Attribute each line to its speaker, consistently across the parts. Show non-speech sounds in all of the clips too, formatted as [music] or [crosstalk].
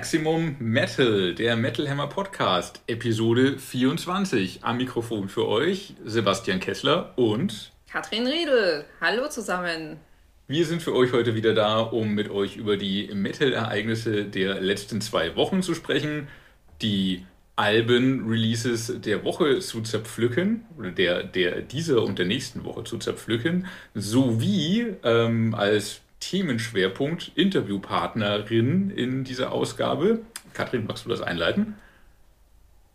Speaker 1: Maximum Metal, der Metal Hammer Podcast, Episode 24. Am Mikrofon für euch Sebastian Kessler und
Speaker 2: Katrin Riedel. Hallo zusammen.
Speaker 1: Wir sind für euch heute wieder da, um mit euch über die Metal-Ereignisse der letzten zwei Wochen zu sprechen, die Alben-Releases der Woche zu zerpflücken, oder der, der dieser und der nächsten Woche zu zerpflücken, sowie ähm, als Themenschwerpunkt Interviewpartnerin in dieser Ausgabe. Katrin, magst du das einleiten?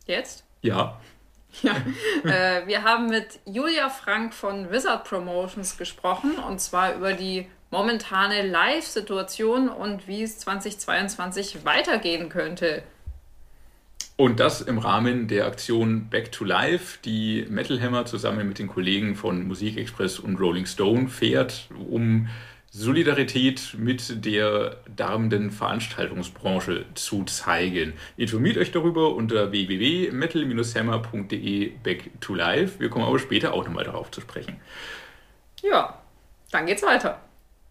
Speaker 2: Jetzt?
Speaker 1: Ja.
Speaker 2: Ja, [laughs] äh, wir haben mit Julia Frank von Wizard Promotions gesprochen und zwar über die momentane Live-Situation und wie es 2022 weitergehen könnte.
Speaker 1: Und das im Rahmen der Aktion Back to Life, die Metal Hammer zusammen mit den Kollegen von Musikexpress und Rolling Stone fährt, um Solidarität mit der darbenden Veranstaltungsbranche zu zeigen. Informiert euch darüber unter www.metal-hammer.de back to life. Wir kommen aber später auch nochmal darauf zu sprechen.
Speaker 2: Ja, dann geht's weiter.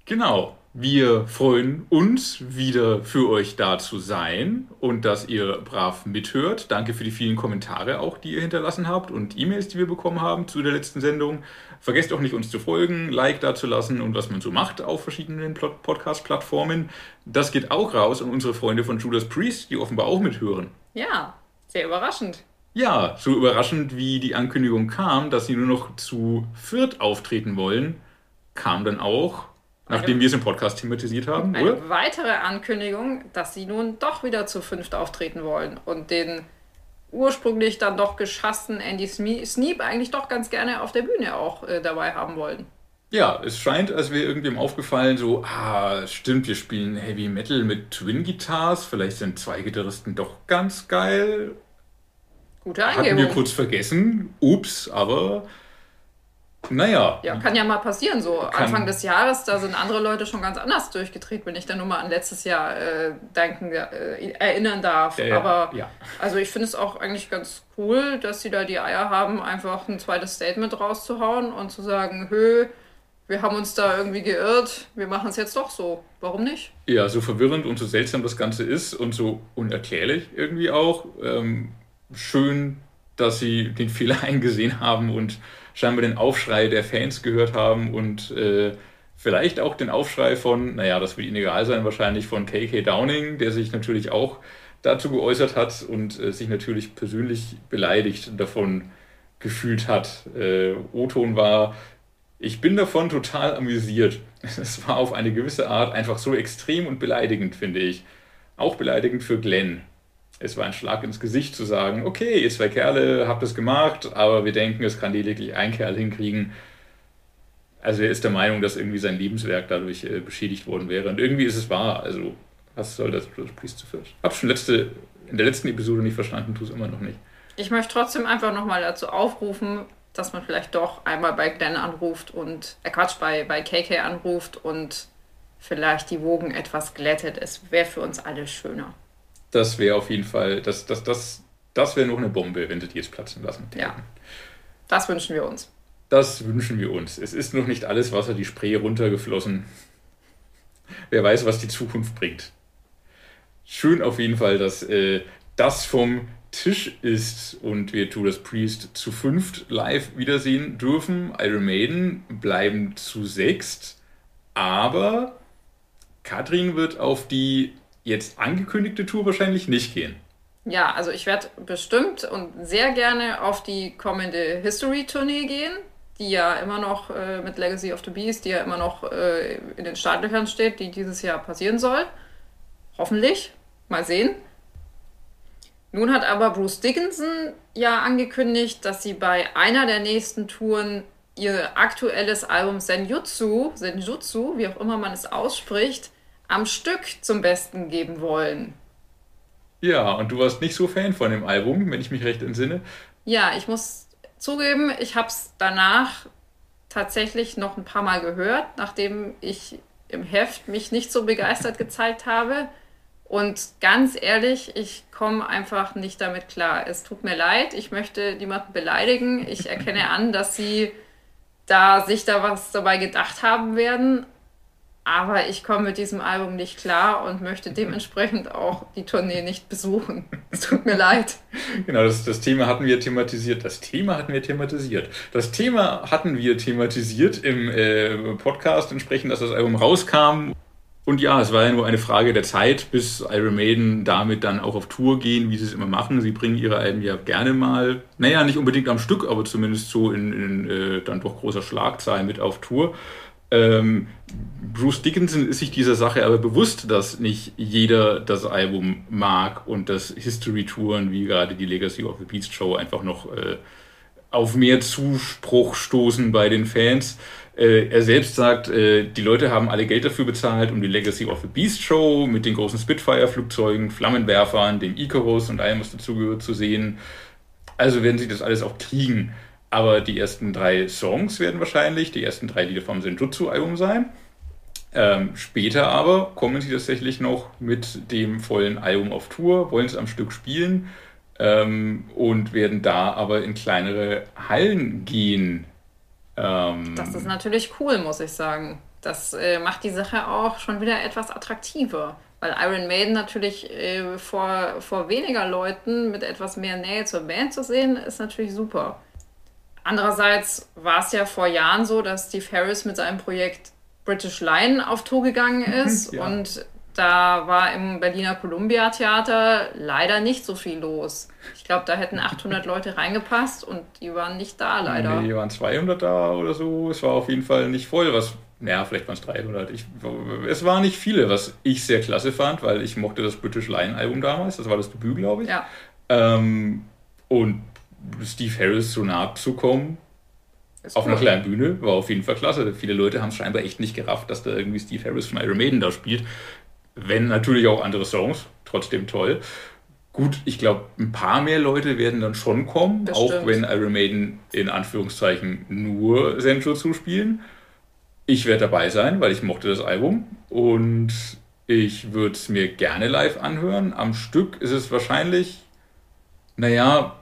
Speaker 1: Genau. Wir freuen uns wieder für euch da zu sein und dass ihr brav mithört. Danke für die vielen Kommentare auch, die ihr hinterlassen habt und E-Mails, die wir bekommen haben zu der letzten Sendung. Vergesst auch nicht, uns zu folgen, Like da zu lassen und was man so macht auf verschiedenen Podcast-Plattformen. Das geht auch raus an unsere Freunde von Judas Priest, die offenbar auch mithören.
Speaker 2: Ja, sehr überraschend.
Speaker 1: Ja, so überraschend wie die Ankündigung kam, dass sie nur noch zu viert auftreten wollen, kam dann auch Nachdem wir es im Podcast thematisiert haben,
Speaker 2: eine oder? weitere Ankündigung, dass sie nun doch wieder zu fünft auftreten wollen und den ursprünglich dann doch geschassten Andy Sneap eigentlich doch ganz gerne auf der Bühne auch äh, dabei haben wollen.
Speaker 1: Ja, es scheint, als wäre irgendwem aufgefallen, so, ah, stimmt, wir spielen Heavy Metal mit Twin Guitars, vielleicht sind zwei Gitarristen doch ganz geil.
Speaker 2: Gute Eingebung.
Speaker 1: Hatten wir kurz vergessen, ups, aber naja.
Speaker 2: Ja, kann ja mal passieren. So Anfang des Jahres, da sind andere Leute schon ganz anders durchgedreht, wenn ich dann nur mal an letztes Jahr äh, denken, äh, erinnern darf.
Speaker 1: Äh,
Speaker 2: Aber
Speaker 1: ja.
Speaker 2: also ich finde es auch eigentlich ganz cool, dass sie da die Eier haben, einfach ein zweites Statement rauszuhauen und zu sagen, hö, wir haben uns da irgendwie geirrt, wir machen es jetzt doch so. Warum nicht?
Speaker 1: Ja, so verwirrend und so seltsam das Ganze ist und so unerklärlich irgendwie auch. Ähm, schön, dass sie den Fehler [laughs] eingesehen haben und scheinbar den Aufschrei der Fans gehört haben und äh, vielleicht auch den Aufschrei von, naja, das wird ihnen egal sein, wahrscheinlich von KK Downing, der sich natürlich auch dazu geäußert hat und äh, sich natürlich persönlich beleidigt davon gefühlt hat. Äh, O-Ton war, ich bin davon total amüsiert. [laughs] Es war auf eine gewisse Art einfach so extrem und beleidigend, finde ich. Auch beleidigend für Glenn, es war ein Schlag ins Gesicht zu sagen, okay, ihr zwei Kerle habt es gemacht, aber wir denken, es kann lediglich ein Kerl hinkriegen. Also er ist der Meinung, dass irgendwie sein Lebenswerk dadurch äh, beschädigt worden wäre. Und irgendwie ist es wahr. Also was soll das Priest zu Fisch? Hab schon letzte, in der letzten Episode nicht verstanden, tu es immer noch nicht.
Speaker 2: Ich möchte trotzdem einfach nochmal dazu aufrufen, dass man vielleicht doch einmal bei Glenn anruft und, äh Quatsch, bei, bei KK anruft und vielleicht die Wogen etwas glättet. Es wäre für uns alle schöner
Speaker 1: das wäre auf jeden Fall, das, das, das, das wäre noch eine Bombe, wenn sie die jetzt platzen lassen.
Speaker 2: Ja, das wünschen wir uns.
Speaker 1: Das wünschen wir uns. Es ist noch nicht alles Wasser die Spree runtergeflossen. Wer weiß, was die Zukunft bringt. Schön auf jeden Fall, dass äh, das vom Tisch ist und wir Judas Priest zu fünft live wiedersehen dürfen. Iron Maiden bleiben zu sechst. Aber Katrin wird auf die jetzt angekündigte Tour wahrscheinlich nicht gehen.
Speaker 2: Ja, also ich werde bestimmt und sehr gerne auf die kommende History-Tournee gehen, die ja immer noch äh, mit Legacy of the Beast, die ja immer noch äh, in den Startlöchern steht, die dieses Jahr passieren soll. Hoffentlich. Mal sehen. Nun hat aber Bruce Dickinson ja angekündigt, dass sie bei einer der nächsten Touren ihr aktuelles Album Senjutsu, Senjutsu, wie auch immer man es ausspricht, am Stück zum Besten geben wollen.
Speaker 1: Ja, und du warst nicht so Fan von dem Album, wenn ich mich recht entsinne.
Speaker 2: Ja, ich muss zugeben, ich habe es danach tatsächlich noch ein paar Mal gehört, nachdem ich im Heft mich nicht so begeistert gezeigt habe. Und ganz ehrlich, ich komme einfach nicht damit klar. Es tut mir leid, ich möchte niemanden beleidigen. Ich erkenne an, dass sie da sich da was dabei gedacht haben werden. Aber ich komme mit diesem Album nicht klar und möchte dementsprechend auch die Tournee nicht besuchen. [laughs] Es tut mir leid.
Speaker 1: Genau, das, das Thema hatten wir thematisiert. Das Thema hatten wir thematisiert. Das Thema hatten wir thematisiert im äh, Podcast entsprechend, dass das Album rauskam. Und ja, es war ja nur eine Frage der Zeit, bis Iron Maiden damit dann auch auf Tour gehen, wie sie es immer machen. Sie bringen ihre Alben ja gerne mal, naja, nicht unbedingt am Stück, aber zumindest so in, in äh, dann doch großer Schlagzahl mit auf Tour. Ähm, Bruce Dickinson ist sich dieser Sache aber bewusst, dass nicht jeder das Album mag und dass History-Touren wie gerade die Legacy of the Beast Show einfach noch äh, auf mehr Zuspruch stoßen bei den Fans. Äh, er selbst sagt, äh, die Leute haben alle Geld dafür bezahlt, um die Legacy of the Beast Show mit den großen Spitfire-Flugzeugen, Flammenwerfern, dem Icarus und allem, was dazugehört, zu sehen. Also werden sie das alles auch kriegen. Aber die ersten drei Songs werden wahrscheinlich die ersten drei Lieder vom Senjutsu-Album sein. Ähm, später aber kommen sie tatsächlich noch mit dem vollen Album auf Tour, wollen es am Stück spielen ähm, und werden da aber in kleinere Hallen gehen.
Speaker 2: Ähm, das ist natürlich cool, muss ich sagen. Das äh, macht die Sache auch schon wieder etwas attraktiver. Weil Iron Maiden natürlich äh, vor, vor weniger Leuten mit etwas mehr Nähe zur Band zu sehen, ist natürlich super. Andererseits war es ja vor Jahren so, dass Steve Harris mit seinem Projekt British Lion auf Tour gegangen mhm, ist ja. und da war im Berliner Columbia Theater leider nicht so viel los. Ich glaube, da hätten 800 [laughs] Leute reingepasst und die waren nicht da leider.
Speaker 1: Nee, waren 200 da oder so. Es war auf jeden Fall nicht voll, was naja, vielleicht waren es 300. Ich, es waren nicht viele, was ich sehr klasse fand, weil ich mochte das British Lion Album damals. Das war das Debüt, glaube ich. Ja. Ähm, und Steve Harris so nah zu kommen, auf cool. einer kleinen Bühne, war auf jeden Fall klasse. Viele Leute haben es scheinbar echt nicht gerafft, dass da irgendwie Steve Harris von Iron Maiden da spielt. Wenn natürlich auch andere Songs, trotzdem toll. Gut, ich glaube, ein paar mehr Leute werden dann schon kommen, das auch stimmt. wenn Iron Maiden in Anführungszeichen nur Central zuspielen. Ich werde dabei sein, weil ich mochte das Album und ich würde es mir gerne live anhören. Am Stück ist es wahrscheinlich, naja,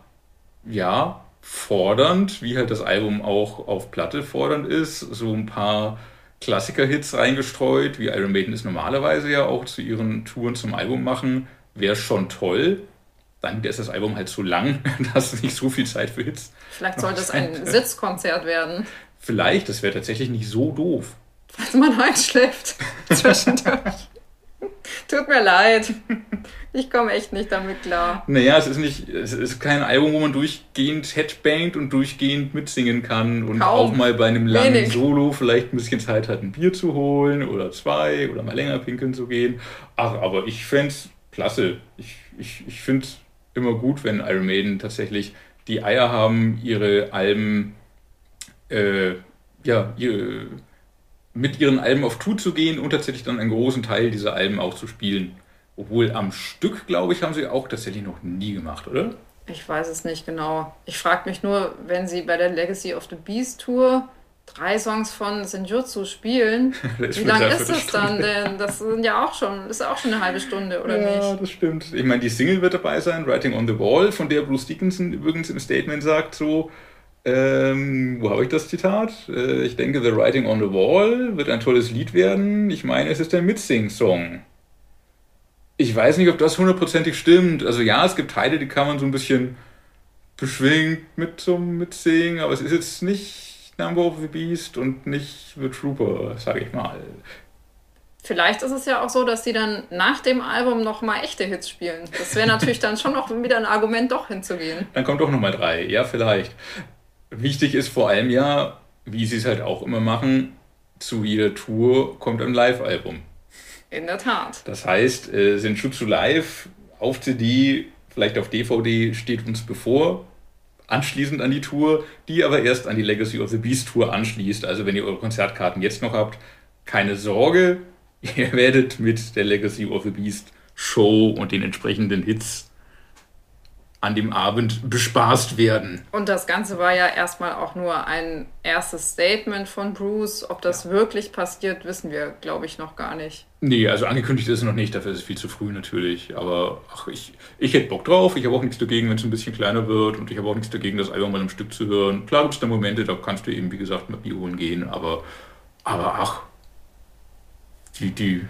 Speaker 1: ja, fordernd, wie halt das Album auch auf Platte fordernd ist. So ein paar Klassiker-Hits reingestreut, wie Iron Maiden es normalerweise ja auch zu ihren Touren zum Album machen, wäre schon toll. Dann ist das Album halt so lang, [laughs] dass nicht so viel Zeit für Hits.
Speaker 2: Vielleicht sollte es ein Sitzkonzert werden.
Speaker 1: Vielleicht, das wäre tatsächlich nicht so doof.
Speaker 2: Falls man einschläft [laughs] zwischendurch. Tut mir leid. Ich komme echt nicht damit klar.
Speaker 1: Naja, es ist nicht, es ist kein Album, wo man durchgehend headbangt und durchgehend mitsingen kann und Kaum. auch mal bei einem langen Wenig. Solo vielleicht ein bisschen Zeit hat, ein Bier zu holen oder zwei oder mal länger pinkeln zu gehen. Ach, aber ich fände es klasse. Ich, ich, ich finde es immer gut, wenn Iron Maiden tatsächlich die Eier haben, ihre Alben, äh, ja, ihre, mit ihren Alben auf Tour zu gehen und tatsächlich dann einen großen Teil dieser Alben auch zu spielen. Obwohl am Stück, glaube ich, haben sie auch tatsächlich noch nie gemacht, oder?
Speaker 2: Ich weiß es nicht genau. Ich frage mich nur, wenn sie bei der Legacy of the Beast Tour drei Songs von Senjutsu spielen, [laughs] wie lang ist das dann denn? Das sind ja auch schon, ist auch schon eine halbe Stunde, oder ja, nicht?
Speaker 1: Ja, das stimmt. Ich meine, die Single wird dabei sein, Writing on the Wall, von der Bruce Dickinson übrigens im Statement sagt so, ähm, wo habe ich das Zitat? Äh, ich denke, The Writing on the Wall wird ein tolles Lied werden. Ich meine, es ist ein Mitsing-Song. Ich weiß nicht, ob das hundertprozentig stimmt. Also ja, es gibt Teile, die kann man so ein bisschen beschwingt mit zum Mitsingen, aber es ist jetzt nicht Number of the Beast und nicht The Trooper, sage ich mal.
Speaker 2: Vielleicht ist es ja auch so, dass sie dann nach dem Album nochmal echte Hits spielen. Das wäre natürlich [laughs] dann schon noch wieder ein Argument, doch hinzugehen.
Speaker 1: Dann kommt doch nochmal drei, ja, vielleicht. Wichtig ist vor allem ja, wie sie es halt auch immer machen, zu jeder Tour kommt ein Live-Album.
Speaker 2: In der Tat.
Speaker 1: Das heißt, äh, Senjutsu Live auf CD, vielleicht auf DVD steht uns bevor, anschließend an die Tour, die aber erst an die Legacy of the Beast Tour anschließt. Also wenn ihr eure Konzertkarten jetzt noch habt, keine Sorge, [laughs] ihr werdet mit der Legacy of the Beast Show und den entsprechenden Hits an dem Abend bespaßt werden.
Speaker 2: Und das Ganze war ja erstmal auch nur ein erstes Statement von Bruce. Ob das ja. wirklich passiert, wissen wir, glaube ich, noch gar nicht.
Speaker 1: Nee, also angekündigt ist es noch nicht, dafür ist es viel zu früh natürlich. Aber ach, ich, ich hätte Bock drauf. Ich habe auch nichts dagegen, wenn es ein bisschen kleiner wird. Und ich habe auch nichts dagegen, das Album mal im Stück zu hören. Klar gibt es da Momente, da kannst du eben, wie gesagt, mal Bier holen gehen. Aber, aber ach, die, die.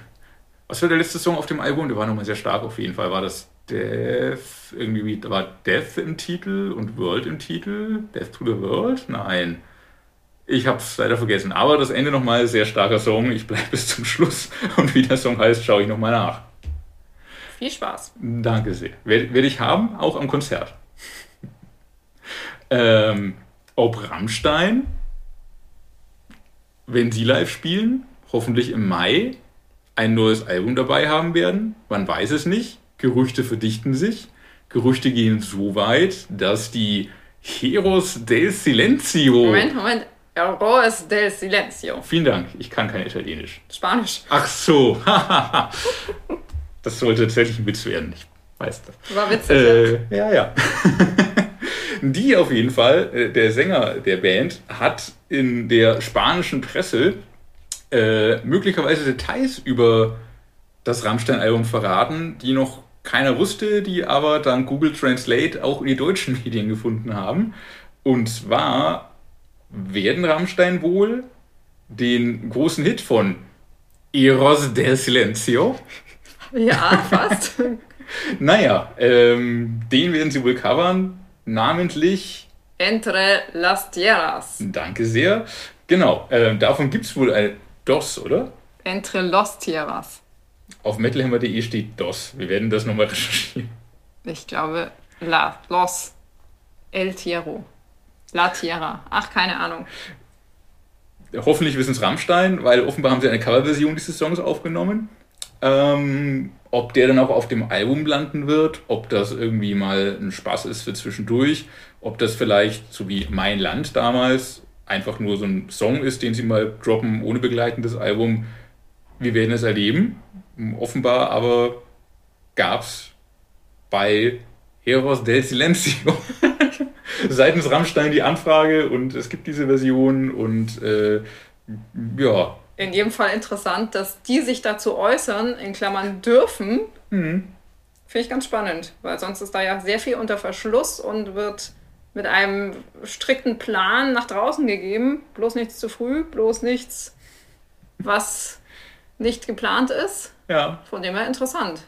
Speaker 1: Was war der letzte Song auf dem Album? Der war nochmal sehr stark auf jeden Fall. War das Death? Irgendwie da war Death im Titel und World im Titel? Death to the World? Nein. Ich habe es leider vergessen. Aber das Ende nochmal sehr starker Song. Ich bleibe bis zum Schluss. Und wie der Song heißt, schaue ich nochmal nach.
Speaker 2: Viel Spaß.
Speaker 1: Danke sehr. Werde werd ich haben, auch am Konzert. [laughs] ähm, ob Rammstein, wenn sie live spielen, hoffentlich im Mai, ein neues Album dabei haben werden. Man weiß es nicht. Gerüchte verdichten sich. Gerüchte gehen so weit, dass die Heroes del Silenzio.
Speaker 2: Moment, Moment. Heroes del Silenzio.
Speaker 1: Vielen Dank. Ich kann kein Italienisch.
Speaker 2: Spanisch.
Speaker 1: Ach so. [laughs] das sollte tatsächlich ein Witz werden. Ich weiß das.
Speaker 2: War witzig.
Speaker 1: Äh, ja, ja. [laughs] Die auf jeden Fall, äh, der Sänger der Band, hat in der spanischen Presse äh, möglicherweise Details über das Rammstein-Album verraten, die noch keiner wusste, die aber dann Google Translate auch in die deutschen [laughs] Medien gefunden haben. Und zwar werden Rammstein wohl den großen Hit von Eros del Silencio. [laughs]
Speaker 2: Ja, fast. [laughs]
Speaker 1: naja, ähm, den werden sie wohl covern namentlich
Speaker 2: Entre las Tierras.
Speaker 1: Danke sehr. Genau, äh, davon gibt es wohl ein DOS, oder?
Speaker 2: Entre los Tierras.
Speaker 1: Auf metalhammer.de steht DOS. Wir werden das nochmal recherchieren.
Speaker 2: Ich glaube, La, Los, El Tierro, La Tierra. Ach, keine Ahnung.
Speaker 1: Hoffentlich wissen es Rammstein, weil offenbar haben sie eine Coverversion dieses Songs aufgenommen. Ähm, ob der dann auch auf dem Album landen wird, ob das irgendwie mal ein Spaß ist für zwischendurch, ob das vielleicht, so wie Mein Land damals, einfach nur so ein Song ist, den sie mal droppen ohne begleitendes Album. Wir werden es erleben. Offenbar aber gab es bei Heros del Silencio [laughs] seitens Rammstein die Anfrage und es gibt diese Version und äh, ja,
Speaker 2: in jedem Fall interessant, dass die sich dazu äußern, in Klammern dürfen. Mhm. Finde ich ganz spannend, weil sonst ist da ja sehr viel unter Verschluss und wird mit einem strikten Plan nach draußen gegeben. Bloß nichts zu früh, bloß nichts, was nicht geplant ist.
Speaker 1: Ja.
Speaker 2: Von dem her interessant.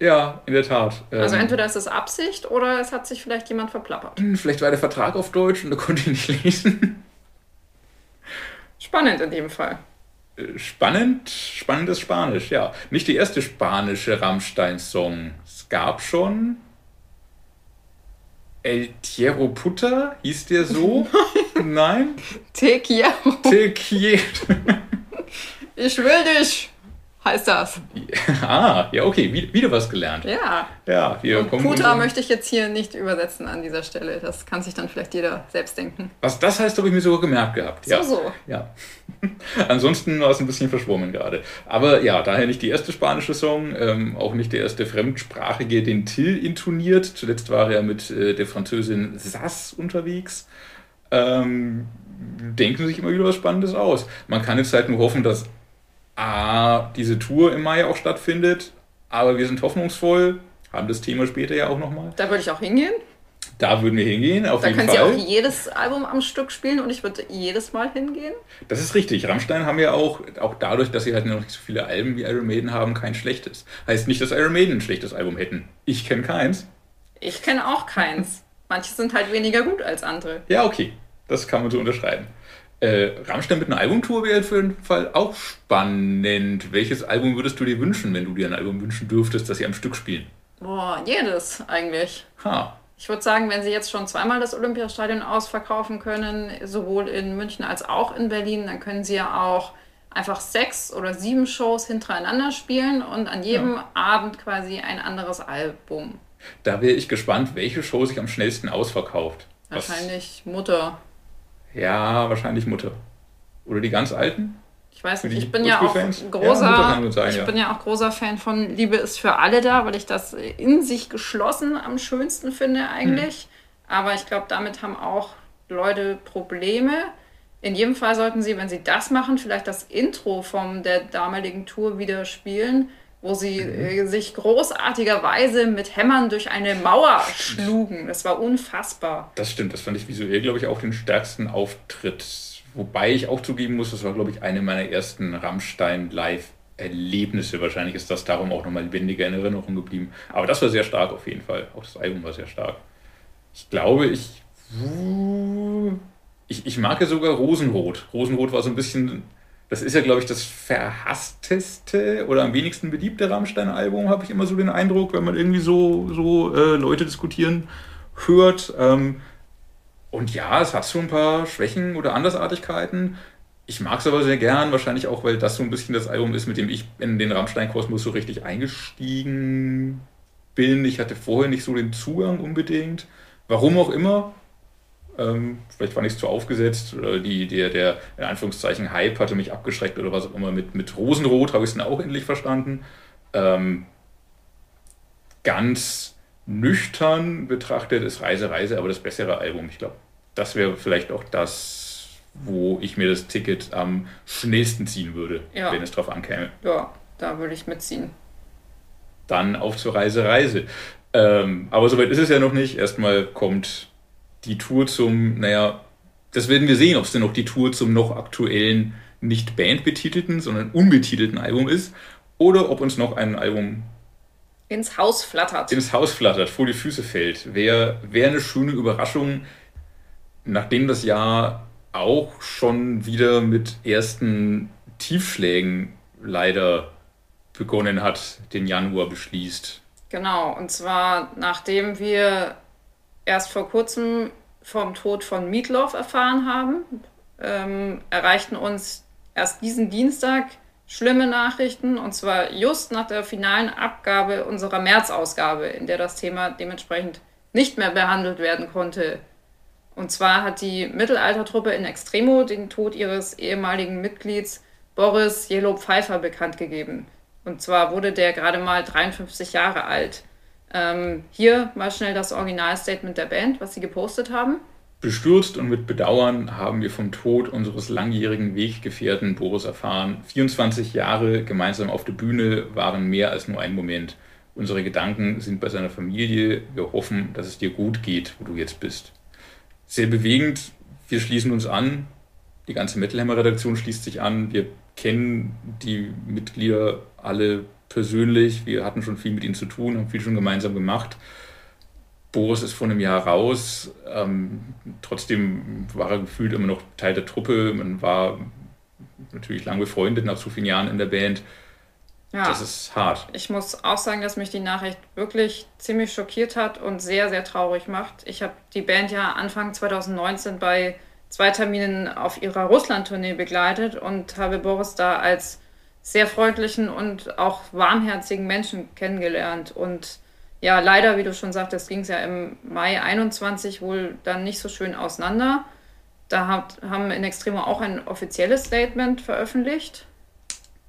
Speaker 1: Ja, in der Tat.
Speaker 2: Also ähm, entweder ist es Absicht oder es hat sich vielleicht jemand verplappert.
Speaker 1: Hm, vielleicht war der Vertrag auf Deutsch und da konnte ich nicht lesen. [laughs]
Speaker 2: Spannend in dem Fall.
Speaker 1: Spannend, spannendes Spanisch, ja. Nicht die erste spanische Rammstein-Song. Es gab schon El Tierro Puta, hieß der so? [laughs] Nein?
Speaker 2: Te quiero.
Speaker 1: Te quiero.
Speaker 2: Ich will dich heißt das. [laughs]
Speaker 1: Ah, ja, okay, wieder was gelernt.
Speaker 2: Ja.
Speaker 1: Ja, wir
Speaker 2: Und kommen. Putra möchte ich jetzt hier nicht übersetzen an dieser Stelle. Das kann sich dann vielleicht jeder selbst denken.
Speaker 1: Was das heißt, habe ich mir sogar gemerkt gehabt.
Speaker 2: Ja. So, so.
Speaker 1: Ja. [laughs] Ansonsten war es ein bisschen verschwommen gerade. Aber ja, daher nicht die erste spanische Song, ähm, auch nicht der erste fremdsprachige, den Till intoniert. Zuletzt war er mit äh, der Französin Sass unterwegs. Ähm, denken sich immer wieder was Spannendes aus. Man kann jetzt halt nur hoffen, dass A, diese Tour im Mai auch stattfindet, aber wir sind hoffnungsvoll, haben das Thema später ja auch nochmal.
Speaker 2: Da würde ich auch hingehen.
Speaker 1: Da würden wir hingehen, auf
Speaker 2: da
Speaker 1: jeden Fall.
Speaker 2: Da können Sie auch jedes Album am Stück spielen und ich würde jedes Mal hingehen.
Speaker 1: Das ist richtig. Rammstein haben ja auch, auch dadurch, dass sie halt noch nicht so viele Alben wie Iron Maiden haben, kein schlechtes. Heißt nicht, dass Iron Maiden ein schlechtes Album hätten. Ich kenne keins.
Speaker 2: Ich kenne auch keins. Manche sind halt weniger gut als andere.
Speaker 1: Ja, okay. Das kann man so unterschreiben. Äh, Rammstein mit einer Albumtour wäre auf jeden Fall auch spannend. Welches Album würdest du dir wünschen, wenn du dir ein Album wünschen dürftest, das sie am Stück spielen?
Speaker 2: Boah, jedes eigentlich.
Speaker 1: Ha.
Speaker 2: Ich würde sagen, wenn sie jetzt schon zweimal das Olympiastadion ausverkaufen können, sowohl in München als auch in Berlin, dann können sie ja auch einfach sechs oder sieben Shows hintereinander spielen und an jedem ja. Abend quasi ein anderes Album.
Speaker 1: Da wäre ich gespannt, welche Show sich am schnellsten ausverkauft.
Speaker 2: Wahrscheinlich Was? Mutter.
Speaker 1: Ja, wahrscheinlich Mutter. Oder die ganz alten?
Speaker 2: Ich weiß nicht, ich bin ja auch großer, ja, sein, ich ja. bin ja auch großer Fan von Liebe ist für alle da, weil ich das in sich geschlossen am schönsten finde eigentlich. Hm. Aber ich glaube, damit haben auch Leute Probleme. In jedem Fall sollten sie, wenn sie das machen, vielleicht das Intro von der damaligen Tour wieder spielen, wo sie mhm. äh, sich großartigerweise mit Hämmern durch eine Mauer schlugen. Das war unfassbar.
Speaker 1: Das stimmt, das fand ich visuell, glaube ich, auch den stärksten Auftritt. Wobei ich auch zugeben muss, das war, glaube ich, eine meiner ersten Rammstein live Erlebnisse. Wahrscheinlich ist das darum auch nochmal lebendiger in Erinnerung geblieben. Aber das war sehr stark auf jeden Fall. Auch das Album war sehr stark. Ich glaube, ich. Ich, ich mag ja sogar Rosenrot. Rosenrot war so ein bisschen. Das ist ja, glaube ich, das verhassteste oder am wenigsten beliebte Rammstein-Album, habe ich immer so den Eindruck, wenn man irgendwie so, so äh, Leute diskutieren hört. Ähm, und ja, es hat so ein paar Schwächen oder Andersartigkeiten. Ich mag es aber sehr gern, wahrscheinlich auch, weil das so ein bisschen das Album ist, mit dem ich in den Rammstein-Kosmos so richtig eingestiegen bin. Ich hatte vorher nicht so den Zugang unbedingt. Warum auch immer. Ähm, vielleicht fand ich es zu aufgesetzt oder die, der, der in Anführungszeichen Hype hatte mich abgeschreckt oder was auch immer. Mit, mit Rosenrot habe ich es dann auch endlich verstanden. Ähm, ganz nüchtern betrachtet ist Reise, Reise aber das bessere Album. Ich glaube, das wäre vielleicht auch das, wo ich mir das Ticket am schnellsten ziehen würde, ja. wenn es drauf ankäme.
Speaker 2: Ja, da würde ich mitziehen.
Speaker 1: Dann auf zur Reise, Reise. Ähm, aber soweit ist es ja noch nicht. Erstmal kommt die Tour zum, naja, das werden wir sehen, ob es denn noch die Tour zum noch aktuellen, nicht bandbetitelten, sondern unbetitelten Album ist. Oder ob uns noch ein Album
Speaker 2: ins Haus flattert.
Speaker 1: Ins Haus flattert, vor die Füße fällt. Wäre wär eine schöne Überraschung, nachdem das Jahr auch schon wieder mit ersten Tiefschlägen leider begonnen hat, den Januar beschließt.
Speaker 2: Genau, und zwar nachdem wir erst vor kurzem vom Tod von Meatloaf erfahren haben, ähm, erreichten uns erst diesen Dienstag schlimme Nachrichten, und zwar just nach der finalen Abgabe unserer März-Ausgabe, in der das Thema dementsprechend nicht mehr behandelt werden konnte. Und zwar hat die Mittelaltertruppe in Extremo den Tod ihres ehemaligen Mitglieds Boris Yellow Pfeiffer bekannt gegeben. Und zwar wurde der gerade mal 53 Jahre alt. Ähm, hier mal schnell das Originalstatement der Band, was sie gepostet haben.
Speaker 1: Bestürzt und mit Bedauern haben wir vom Tod unseres langjährigen Weggefährten Boris erfahren. 24 Jahre gemeinsam auf der Bühne waren mehr als nur ein Moment. Unsere Gedanken sind bei seiner Familie. Wir hoffen, dass es dir gut geht, wo du jetzt bist sehr bewegend. Wir schließen uns an, die ganze Metal Hammer Redaktion schließt sich an. Wir kennen die Mitglieder alle persönlich. Wir hatten schon viel mit ihnen zu tun, haben viel schon gemeinsam gemacht. Boris ist vor einem Jahr raus. Ähm, trotzdem war er gefühlt immer noch Teil der Truppe. Man war natürlich lang befreundet nach so vielen Jahren in der Band. Ja, das ist hart.
Speaker 2: Ich muss auch sagen, dass mich die Nachricht wirklich ziemlich schockiert hat und sehr, sehr traurig macht. Ich habe die Band ja Anfang 2019 bei zwei Terminen auf ihrer Russland-Tournee begleitet und habe Boris da als sehr freundlichen und auch warmherzigen Menschen kennengelernt. Und ja, leider, wie du schon sagtest, ging es ja im Mai 21 wohl dann nicht so schön auseinander. Da hat, haben in Extremo auch ein offizielles Statement veröffentlicht.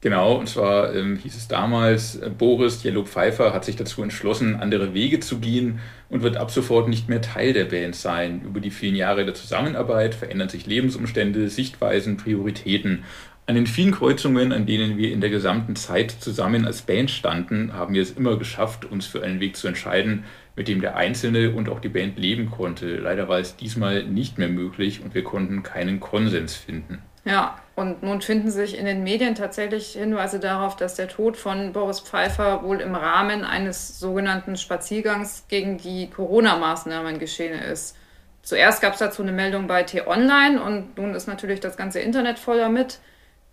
Speaker 1: Genau, und zwar ähm, hieß es damals, äh, Boris Yellow Pfeiffer hat sich dazu entschlossen, andere Wege zu gehen und wird ab sofort nicht mehr Teil der Band sein. Über die vielen Jahre der Zusammenarbeit verändern sich Lebensumstände, Sichtweisen, Prioritäten. An den vielen Kreuzungen, an denen wir in der gesamten Zeit zusammen als Band standen, haben wir es immer geschafft, uns für einen Weg zu entscheiden, mit dem der Einzelne und auch die Band leben konnte. Leider war es diesmal nicht mehr möglich und wir konnten keinen Konsens finden.
Speaker 2: Ja, und nun finden sich in den Medien tatsächlich Hinweise darauf, dass der Tod von Boris Pfeiffer wohl im Rahmen eines sogenannten Spaziergangs gegen die Corona-Maßnahmen geschehen ist. Zuerst gab es dazu eine Meldung bei T-Online und nun ist natürlich das ganze Internet voll damit.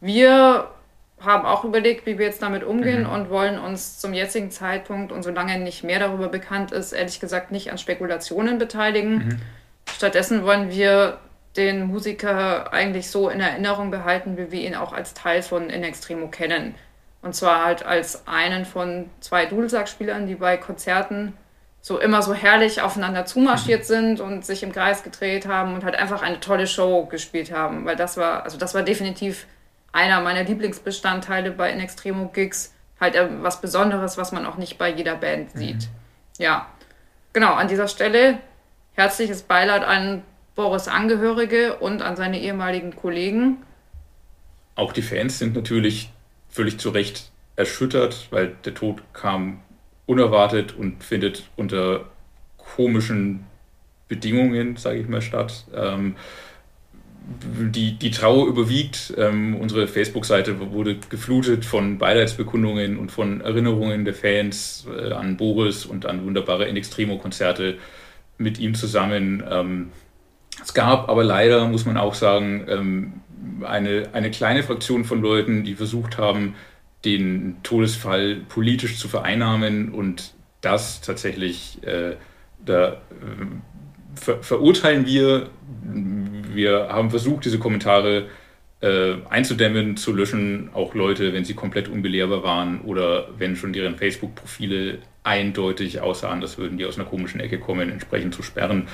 Speaker 2: Wir haben auch überlegt, wie wir jetzt damit umgehen mhm. und wollen uns zum jetzigen Zeitpunkt und solange nicht mehr darüber bekannt ist, ehrlich gesagt nicht an Spekulationen beteiligen. Mhm. Stattdessen wollen wir den Musiker eigentlich so in Erinnerung behalten, wie wir ihn auch als Teil von In Extremo kennen. Und zwar halt als einen von zwei Dudelsackspielern, die bei Konzerten so immer so herrlich aufeinander zumarschiert mhm. sind und sich im Kreis gedreht haben und halt einfach eine tolle Show gespielt haben. Weil das war, also das war definitiv einer meiner Lieblingsbestandteile bei In Extremo Gigs. Halt äh, was Besonderes, was man auch nicht bei jeder Band sieht. Mhm. Ja. Genau, an dieser Stelle herzliches Beileid an Boris Angehörige und an seine ehemaligen Kollegen.
Speaker 1: Auch die Fans sind natürlich völlig zu Recht erschüttert, weil der Tod kam unerwartet und findet unter komischen Bedingungen, sage ich mal, statt. Ähm, die, die Trauer überwiegt. Ähm, unsere Facebook-Seite wurde geflutet von Beileidsbekundungen und von Erinnerungen der Fans äh, an Boris und an wunderbare In Extremo-Konzerte mit ihm zusammen. Ähm, es gab aber leider, muss man auch sagen, ähm, eine, eine kleine Fraktion von Leuten, die versucht haben, den Todesfall politisch zu vereinnahmen und das tatsächlich, äh, da äh, ver verurteilen wir. Wir haben versucht, diese Kommentare äh, einzudämmen, zu löschen, auch Leute, wenn sie komplett unbelehrbar waren oder wenn schon deren Facebook-Profile eindeutig aussahen, das würden die aus einer komischen Ecke kommen, entsprechend zu sperren.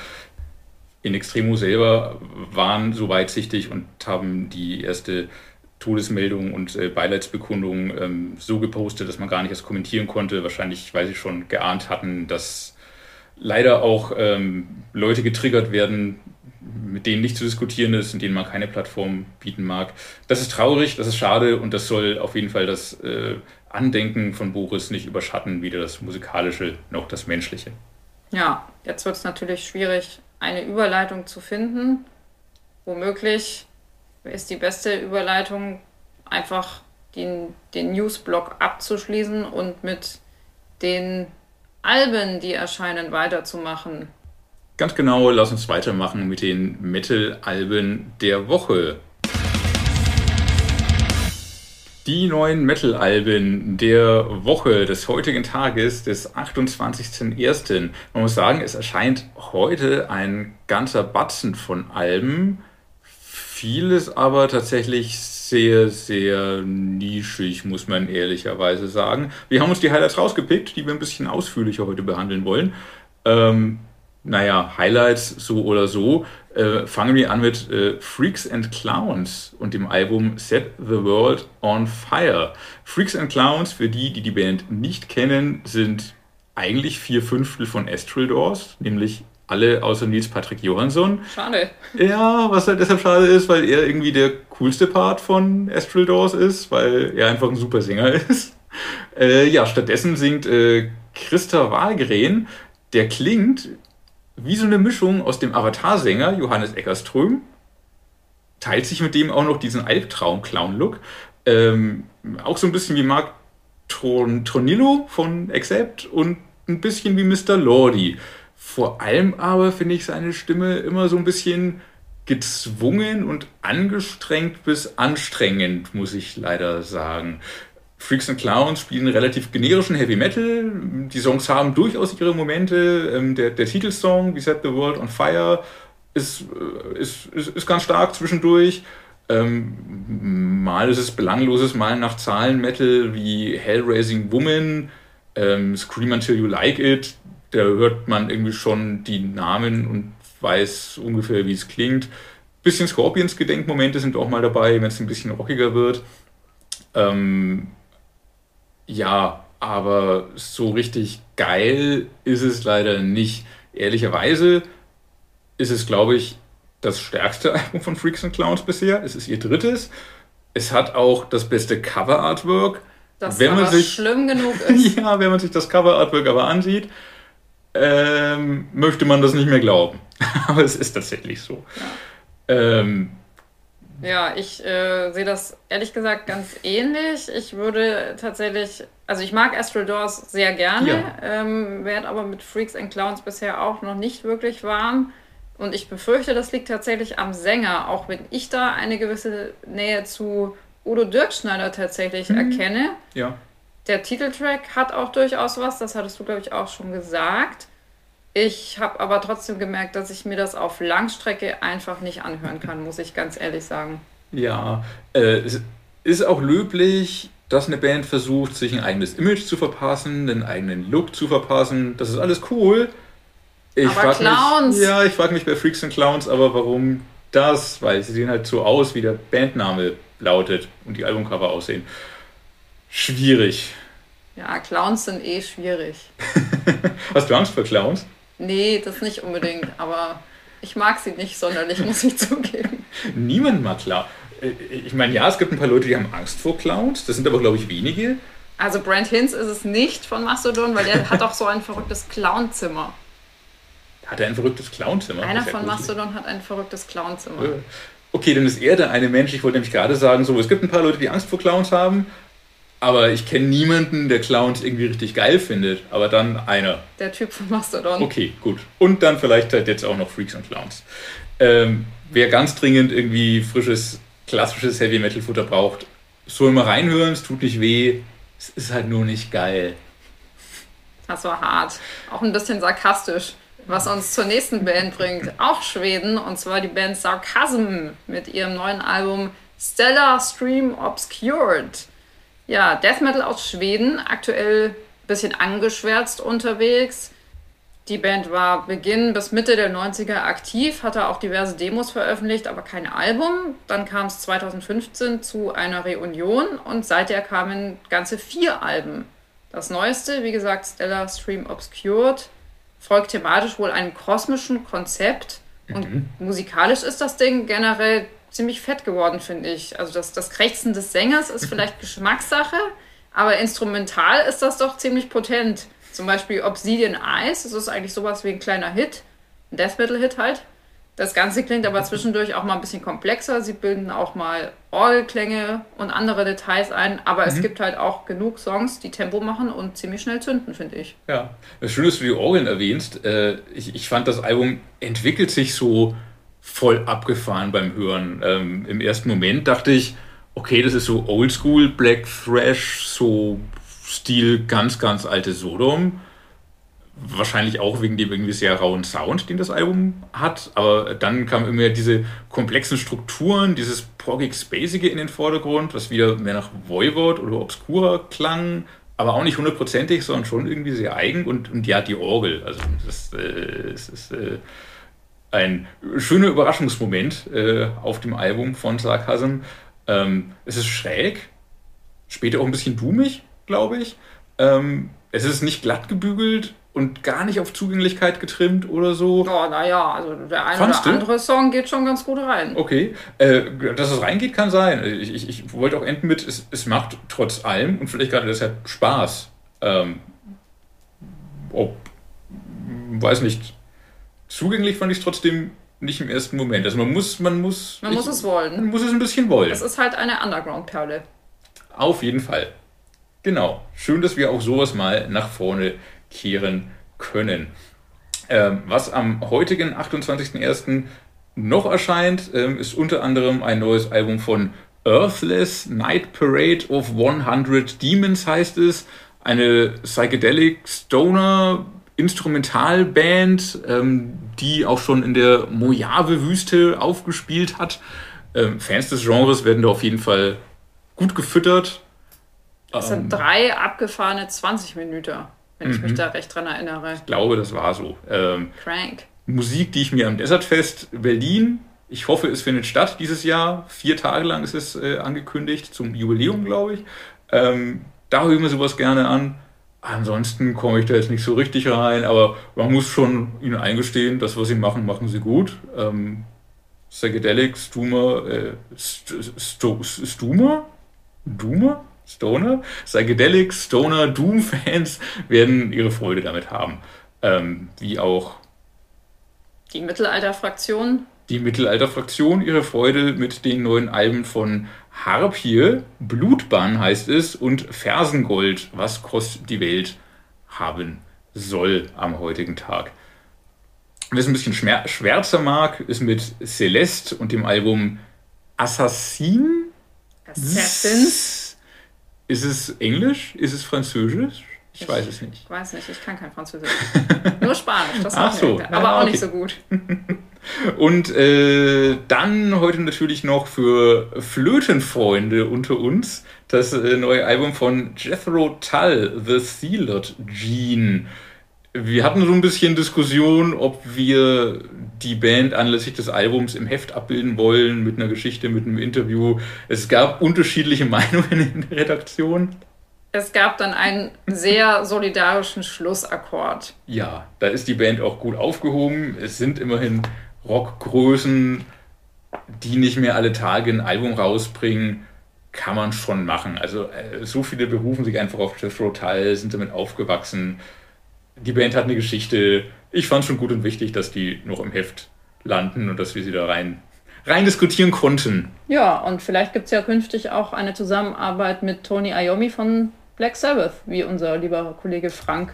Speaker 1: In Extremo selber waren so weitsichtig und haben die erste Todesmeldung und äh, Beileidsbekundung ähm, so gepostet, dass man gar nicht erst kommentieren konnte. Wahrscheinlich, weil sie schon geahnt hatten, dass leider auch ähm, Leute getriggert werden, mit denen nicht zu diskutieren ist und denen man keine Plattform bieten mag. Das ist traurig, das ist schade und das soll auf jeden Fall das äh, Andenken von Boris nicht überschatten, weder das Musikalische noch das Menschliche.
Speaker 2: Ja, jetzt wird es natürlich schwierig, eine Überleitung zu finden. Womöglich ist die beste Überleitung, einfach den, den Newsblock abzuschließen und mit den Alben, die erscheinen, weiterzumachen.
Speaker 1: Ganz genau, lass uns weitermachen mit den Metal-Alben der Woche. Die neuen Metal-Alben der Woche des heutigen Tages, des 28.01. Man muss sagen, es erscheint heute ein ganzer Batzen von Alben vieles aber tatsächlich sehr, sehr nischig, muss man ehrlicherweise sagen. Wir haben uns die Highlights rausgepickt, die wir ein bisschen ausführlicher heute behandeln wollen. Ähm, naja, Highlights so oder so. Äh, fangen wir an mit äh, Freaks and Clowns und dem Album Set the World on Fire. Freaks and Clowns, für die, die die Band nicht kennen, sind eigentlich vier Fünftel von Astral Doors, nämlich alle außer Nils Patrick Johansson.
Speaker 2: Schade.
Speaker 1: Ja, was halt deshalb schade ist, weil er irgendwie der coolste Part von Astral Doors ist, weil er einfach ein super Sänger [laughs] ist. Äh, ja, stattdessen singt äh, Christa Wahlgren, der klingt wie so eine Mischung aus dem Avatar-Sänger Johannes Eckerström, teilt sich mit dem auch noch diesen Albtraum-Clown-Look. Ähm, auch so ein bisschen wie Mark Tron Tronillo von Accept und ein bisschen wie Mr. Lordi. Vor allem aber finde ich seine Stimme immer so ein bisschen gezwungen und angestrengt bis anstrengend, muss ich leider sagen. Freaks and Clowns spielen relativ generischen Heavy Metal. Die Songs haben durchaus ihre Momente. Ähm, der, der Titelsong, We Set the World on Fire, ist, äh, ist, ist, ist ganz stark zwischendurch. Ähm, mal ist es belangloses Mal nach Zahlen Metal wie Hellraising Woman, ähm, Scream Until You Like It, da hört man irgendwie schon die Namen und weiß ungefähr, wie es klingt. Bisschen Scorpions-Gedenkmomente sind auch mal dabei, wenn es ein bisschen rockiger wird. Ähm, ja, aber so richtig geil ist es leider nicht. Ehrlicherweise ist es, glaube ich, das stärkste [laughs] Album von Freaks and Clowns bisher. Es ist ihr drittes. Es hat auch das beste Cover-Artwork.
Speaker 2: Das wenn man sich, schlimm genug [laughs] ist.
Speaker 1: ja, wenn man sich das Cover-Artwork aber ansieht, ähm, möchte man das nicht mehr glauben. [laughs] Aber es ist tatsächlich so.
Speaker 2: Ja, ähm, ja ich äh, sehe das ehrlich gesagt ganz ähnlich. Ich würde tatsächlich, also ich mag Astral Doors sehr gerne, ja. ähm, werde aber mit Freaks and Clowns bisher auch noch nicht wirklich warm. Und ich befürchte, das liegt tatsächlich am Sänger, auch wenn ich da eine gewisse Nähe zu Udo Dirkschneider tatsächlich mhm. erkenne.
Speaker 1: Ja.
Speaker 2: Der Titeltrack hat auch durchaus was, das hattest du, glaube ich, auch schon gesagt. Ich habe aber trotzdem gemerkt, dass ich mir das auf Langstrecke einfach nicht anhören kann, muss ich ganz ehrlich sagen.
Speaker 1: Ja, äh, es ist auch löblich, dass eine Band versucht, sich ein eigenes Image zu verpassen, einen eigenen Look zu verpassen. Das ist alles cool.
Speaker 2: Ich aber Clowns.
Speaker 1: Mich, ja, ich frage mich bei Freaks and Clowns, aber warum das? Weil sie sehen halt so aus, wie der Bandname lautet und die Albumcover aussehen. Schwierig.
Speaker 2: Ja, Clowns sind eh schwierig. [laughs]
Speaker 1: Hast du Angst vor Clowns?
Speaker 2: Nee, das nicht unbedingt, aber ich mag sie nicht sonderlich, muss ich zugeben. [laughs]
Speaker 1: Niemand mag klar. Äh, ich meine, ja, es gibt ein paar Leute, die haben Angst vor Clowns. Das sind aber, glaube ich, wenige.
Speaker 2: Also Brent Hinz ist es nicht von Mastodon, weil der hat auch so ein verrücktes Clownzimmer.
Speaker 1: Hat er ein verrücktes Clownzimmer?
Speaker 2: Einer von Mastodon hat ein verrücktes Clownzimmer. Äh,
Speaker 1: okay, dann ist er der eine Mensch. Ich wollte nämlich gerade sagen, so, es gibt ein paar Leute, die Angst vor Clowns haben, aber ich kenne niemanden, der Clowns irgendwie richtig geil findet. Aber dann einer.
Speaker 2: Der Typ von Mastodon.
Speaker 1: Okay, gut. Und dann vielleicht halt jetzt auch noch Freaks und Clowns. Ähm, wer ganz dringend irgendwie frisches, klassisches Heavy Metal Futter braucht, soll mal reinhören, es tut nicht weh. Es ist halt nur nicht geil.
Speaker 2: Das war hart. Auch ein bisschen sarkastisch. Was uns zur nächsten Band bringt. Auch Schweden. Und zwar die Band Sarcasm mit ihrem neuen Album Stellar Stream Obscured. Ja, Death Metal aus Schweden. Aktuell ein bisschen angeschwärzt unterwegs. Die Band war Beginn bis Mitte der 90er aktiv, hatte auch diverse Demos veröffentlicht, aber kein Album. Dann kam es 2015 zu einer Reunion und seither kamen ganze vier Alben. Das neueste, wie gesagt, Stellar Stream Obscured, folgt thematisch wohl einem kosmischen Konzept. Und mhm. musikalisch ist das Ding generell ziemlich fett geworden, finde ich. Also das, das Krächzen des Sängers ist vielleicht [laughs] Geschmackssache, aber instrumental ist das doch ziemlich potent. Zum Beispiel Obsidian Eyes, das ist eigentlich sowas wie ein kleiner Hit, ein Death Metal Hit halt. Das Ganze klingt aber [laughs] zwischendurch auch mal ein bisschen komplexer. Sie bilden auch mal Orgelklänge und andere Details ein, aber mhm. es gibt halt auch genug Songs, die Tempo machen und ziemlich schnell zünden, finde ich.
Speaker 1: Ja, schön, dass du die Orgeln erwähnst. Äh, ich, ich fand, das Album entwickelt sich so voll abgefahren beim Hören. Ähm, Im ersten Moment dachte ich, okay, das ist so Oldschool Black Thrash, so Stil ganz, ganz alte Sodom. Wahrscheinlich auch wegen dem irgendwie sehr rauen Sound, den das Album hat. Aber dann kamen immer diese komplexen Strukturen, dieses progig Spacige in den Vordergrund, was wieder mehr nach Voivod oder Obscura klang. Aber auch nicht hundertprozentig, sondern schon irgendwie sehr eigen. Und, und ja, die Orgel. Also, das, äh, das ist äh, ein schöner Überraschungsmoment äh, auf dem Album von Sarcasm. Ähm, es ist schräg, später auch ein bisschen boomig, glaube ich. Ähm, es ist nicht glatt gebügelt und gar nicht auf Zugänglichkeit getrimmt oder so.
Speaker 2: Oh, naja, also der eine Fandst oder du? andere Song geht schon ganz gut rein.
Speaker 1: Okay, äh, dass es reingeht, kann sein. Ich, ich, ich wollte auch enden mit, es, es macht trotz allem und vielleicht gerade deshalb Spaß. Ähm, ob, weiß nicht, zugänglich fand ich es trotzdem nicht im ersten Moment. Also man muss, man muss.
Speaker 2: Man ich, muss es wollen.
Speaker 1: Man muss es ein bisschen wollen.
Speaker 2: Es ist halt eine Underground-Perle.
Speaker 1: Auf jeden Fall. Genau. Schön, dass wir auch sowas mal nach vorne kehren können. Ähm, was am heutigen 28.01. noch erscheint, ähm, ist unter anderem ein neues Album von Earthless Night Parade of 100 Demons heißt es. Eine Psychedelic Stoner Instrumentalband, ähm, die auch schon in der Mojave-Wüste aufgespielt hat. Ähm, Fans des Genres werden da auf jeden Fall gut gefüttert.
Speaker 2: Das sind ähm, drei abgefahrene 20 Minuten, wenn ich mich mhm. da recht dran erinnere.
Speaker 1: Ich glaube, das war so. Ähm,
Speaker 2: Crank.
Speaker 1: Musik, die ich mir am Desertfest Berlin, ich hoffe, es findet statt dieses Jahr. Vier Tage lang ist es äh, angekündigt, zum Jubiläum, glaube ich. Ähm, da höre ich mir sowas gerne an. Ansonsten komme ich da jetzt nicht so richtig rein, aber man muss schon ihnen eingestehen, das, was sie machen, machen sie gut. Ähm, Psychedelic, Stumer, äh, St St Stumer? Doomer? Stoner, Psychedelic, Stoner, Doom-Fans werden ihre Freude damit haben. Ähm, wie auch
Speaker 2: die Mittelalter-Fraktion.
Speaker 1: Die Mittelalter-Fraktion ihre Freude mit den neuen Alben von Harpie, Blutbahn heißt es, und Fersengold, was kostet die Welt haben soll am heutigen Tag. Wer es ein bisschen schwärzer mag, ist mit Celeste und dem Album Assassin. Assassins. Ist es Englisch? Ist es Französisch? Ich, ich weiß es nicht.
Speaker 2: Ich weiß nicht, ich kann kein Französisch. Nur Spanisch, das
Speaker 1: Ach so,
Speaker 2: aber ja, auch okay. nicht so gut. [laughs]
Speaker 1: Und äh, dann heute natürlich noch für Flötenfreunde unter uns das äh, neue Album von Jethro Tull, The Sealed Gene. Wir hatten so ein bisschen Diskussion, ob wir die Band anlässlich des Albums im Heft abbilden wollen, mit einer Geschichte, mit einem Interview. Es gab unterschiedliche [laughs] Meinungen in der Redaktion.
Speaker 2: Es gab dann einen sehr solidarischen Schlussakkord.
Speaker 1: Ja, da ist die Band auch gut aufgehoben. Es sind immerhin Rockgrößen, die nicht mehr alle Tage ein Album rausbringen, kann man schon machen. Also äh, so viele berufen sich einfach auf Jeff Rotal, sind damit aufgewachsen die Band hat eine Geschichte. Ich fand es schon gut und wichtig, dass die noch im Heft landen und dass wir sie da rein, rein diskutieren konnten.
Speaker 2: Ja, und vielleicht gibt es ja künftig auch eine Zusammenarbeit mit Tony Iommi von Black Sabbath, wie unser lieber Kollege Frank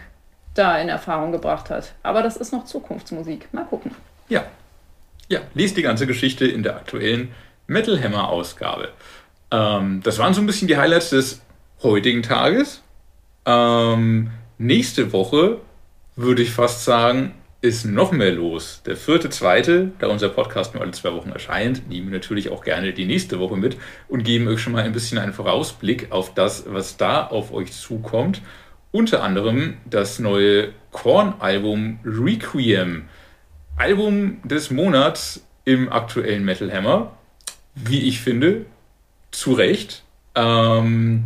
Speaker 2: da in Erfahrung gebracht hat. Aber das ist noch Zukunftsmusik. Mal gucken.
Speaker 1: Ja. Ja, lest die ganze Geschichte in der aktuellen Metal Hammer Ausgabe. Ähm, das waren so ein bisschen die Highlights des heutigen Tages. Ähm, nächste Woche würde ich fast sagen, ist noch mehr los. Der vierte, zweite, da unser Podcast nur alle zwei Wochen erscheint, nehmen wir natürlich auch gerne die nächste Woche mit und geben euch schon mal ein bisschen einen Vorausblick auf das, was da auf euch zukommt. Unter anderem das neue Korn-Album Requiem. Album des Monats im aktuellen Metal Hammer. Wie ich finde, zu Recht. Ähm,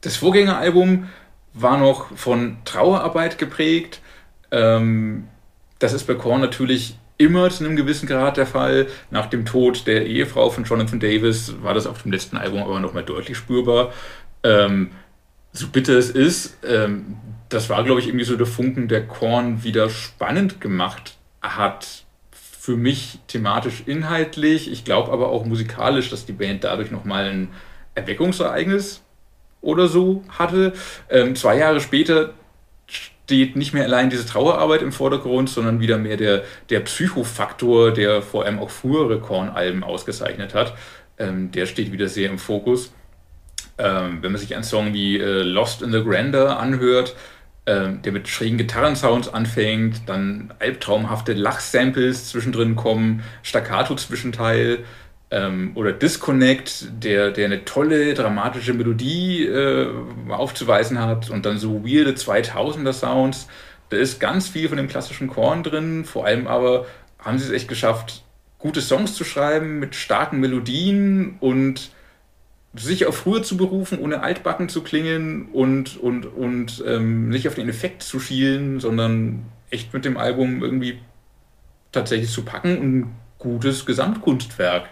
Speaker 1: das Vorgängeralbum war noch von Trauerarbeit geprägt ähm, das ist bei Korn natürlich immer zu einem gewissen Grad der Fall. Nach dem Tod der Ehefrau von Jonathan Davis war das auf dem letzten Album aber noch mal deutlich spürbar. Ähm, so bitter es ist, ähm, das war, glaube ich, irgendwie so der Funken, der Korn wieder spannend gemacht hat. Für mich thematisch inhaltlich, ich glaube aber auch musikalisch, dass die Band dadurch nochmal ein Erweckungsereignis oder so hatte. Ähm, zwei Jahre später steht nicht mehr allein diese Trauerarbeit im Vordergrund, sondern wieder mehr der, der Psychofaktor, der vor allem auch frühere Korn-Alben ausgezeichnet hat. Ähm, der steht wieder sehr im Fokus. Ähm, wenn man sich einen Song wie äh, Lost in the Grandeur anhört, der mit schrägen Gitarrensounds anfängt, dann albtraumhafte Lachsamples zwischendrin kommen, Staccato-Zwischenteil, ähm, oder Disconnect, der, der eine tolle dramatische Melodie äh, aufzuweisen hat und dann so weirde 2000er Sounds. Da ist ganz viel von dem klassischen Korn drin, vor allem aber haben sie es echt geschafft, gute Songs zu schreiben mit starken Melodien und sich auf Ruhe zu berufen, ohne altbacken zu klingen und, und, und ähm, nicht auf den Effekt zu schielen, sondern echt mit dem Album irgendwie tatsächlich zu packen und ein gutes Gesamtkunstwerk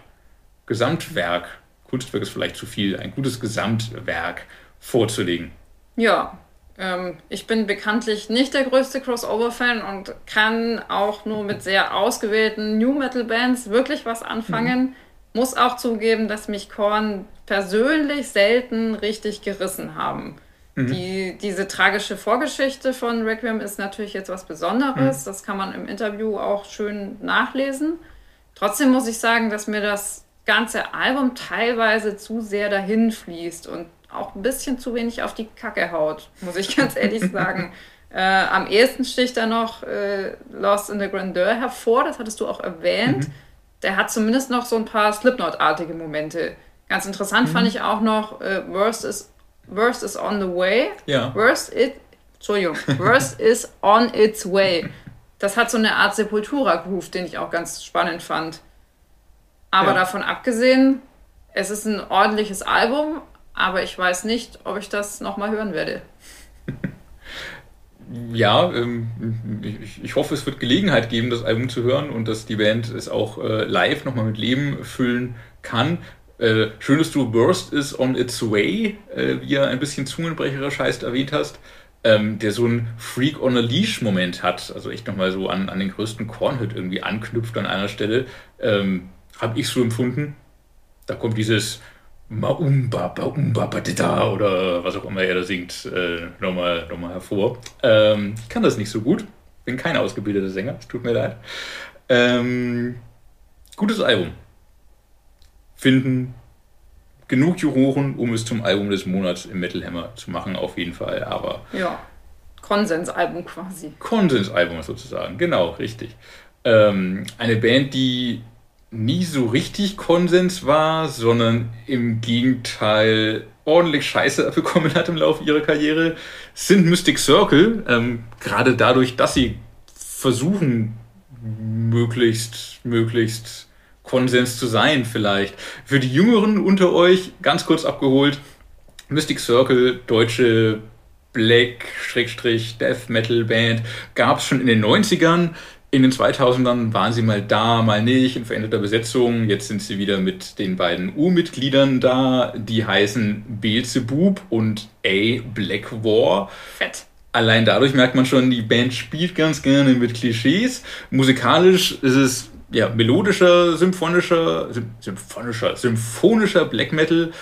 Speaker 1: Gesamtwerk, Kunstwerk ist vielleicht zu viel, ein gutes Gesamtwerk vorzulegen.
Speaker 2: Ja, ähm, ich bin bekanntlich nicht der größte Crossover-Fan und kann auch nur mit sehr ausgewählten New Metal-Bands wirklich was anfangen. Mhm. Muss auch zugeben, dass mich Korn persönlich selten richtig gerissen haben. Mhm. Die, diese tragische Vorgeschichte von Requiem ist natürlich jetzt was Besonderes. Mhm. Das kann man im Interview auch schön nachlesen. Trotzdem muss ich sagen, dass mir das ganze Album teilweise zu sehr dahin fließt und auch ein bisschen zu wenig auf die Kacke haut, muss ich ganz ehrlich [laughs] sagen. Äh, am ehesten sticht da noch äh, Lost in the Grandeur hervor, das hattest du auch erwähnt. Mhm. Der hat zumindest noch so ein paar Slipknot-artige Momente. Ganz interessant mhm. fand ich auch noch, äh, Worst, is, Worst is on the way.
Speaker 1: Ja.
Speaker 2: Worst, it, Entschuldigung, Worst [laughs] is on its way. Das hat so eine Art Sepultura-Groove, den ich auch ganz spannend fand. Aber ja. davon abgesehen, es ist ein ordentliches Album, aber ich weiß nicht, ob ich das nochmal hören werde.
Speaker 1: Ja, ähm, ich, hoffe, es wird Gelegenheit geben, das Album zu hören und dass die Band es auch äh, live nochmal mit Leben füllen kann. Äh, schön, dass du Burst is on its way, äh, wie er ein bisschen zungenbrecherisch heißt, erwähnt hast, ähm, der so einen Freak on a Leash Moment hat, also echt nochmal so an, an den größten Kornhit irgendwie anknüpft an einer Stelle. Ähm, habe ich so empfunden. Da kommt dieses Maumba, Baumba, Badida oder was auch immer er da singt, äh, nochmal, nochmal hervor. Ähm, ich kann das nicht so gut. Bin kein ausgebildeter Sänger, es tut mir leid. Ähm, gutes Album. Finden genug Juroren, um es zum Album des Monats im Metal Hammer zu machen, auf jeden Fall. Aber
Speaker 2: ja, Konsensalbum quasi.
Speaker 1: Konsensalbum sozusagen, genau, richtig. Ähm, eine Band, die nie so richtig Konsens war, sondern im Gegenteil ordentlich Scheiße [laughs] bekommen hat im Laufe ihrer Karriere, sind Mystic Circle, ähm, gerade dadurch, dass sie versuchen, möglichst, möglichst Konsens zu sein vielleicht. Für die Jüngeren unter euch, ganz kurz abgeholt, Mystic Circle, deutsche Black-Death Metal Band, gab es schon in den 90ern, in den 2000ern waren sie mal da, mal nicht, in veränderter Besetzung. Jetzt sind sie wieder mit den beiden U-Mitgliedern da, die heißen Beelzebub und A. Black War.
Speaker 2: Fett.
Speaker 1: Allein dadurch merkt man schon, die Band spielt ganz gerne mit Klischees. Musikalisch ist es ja, melodischer, symphonischer, symphonischer, symphonischer Black Metal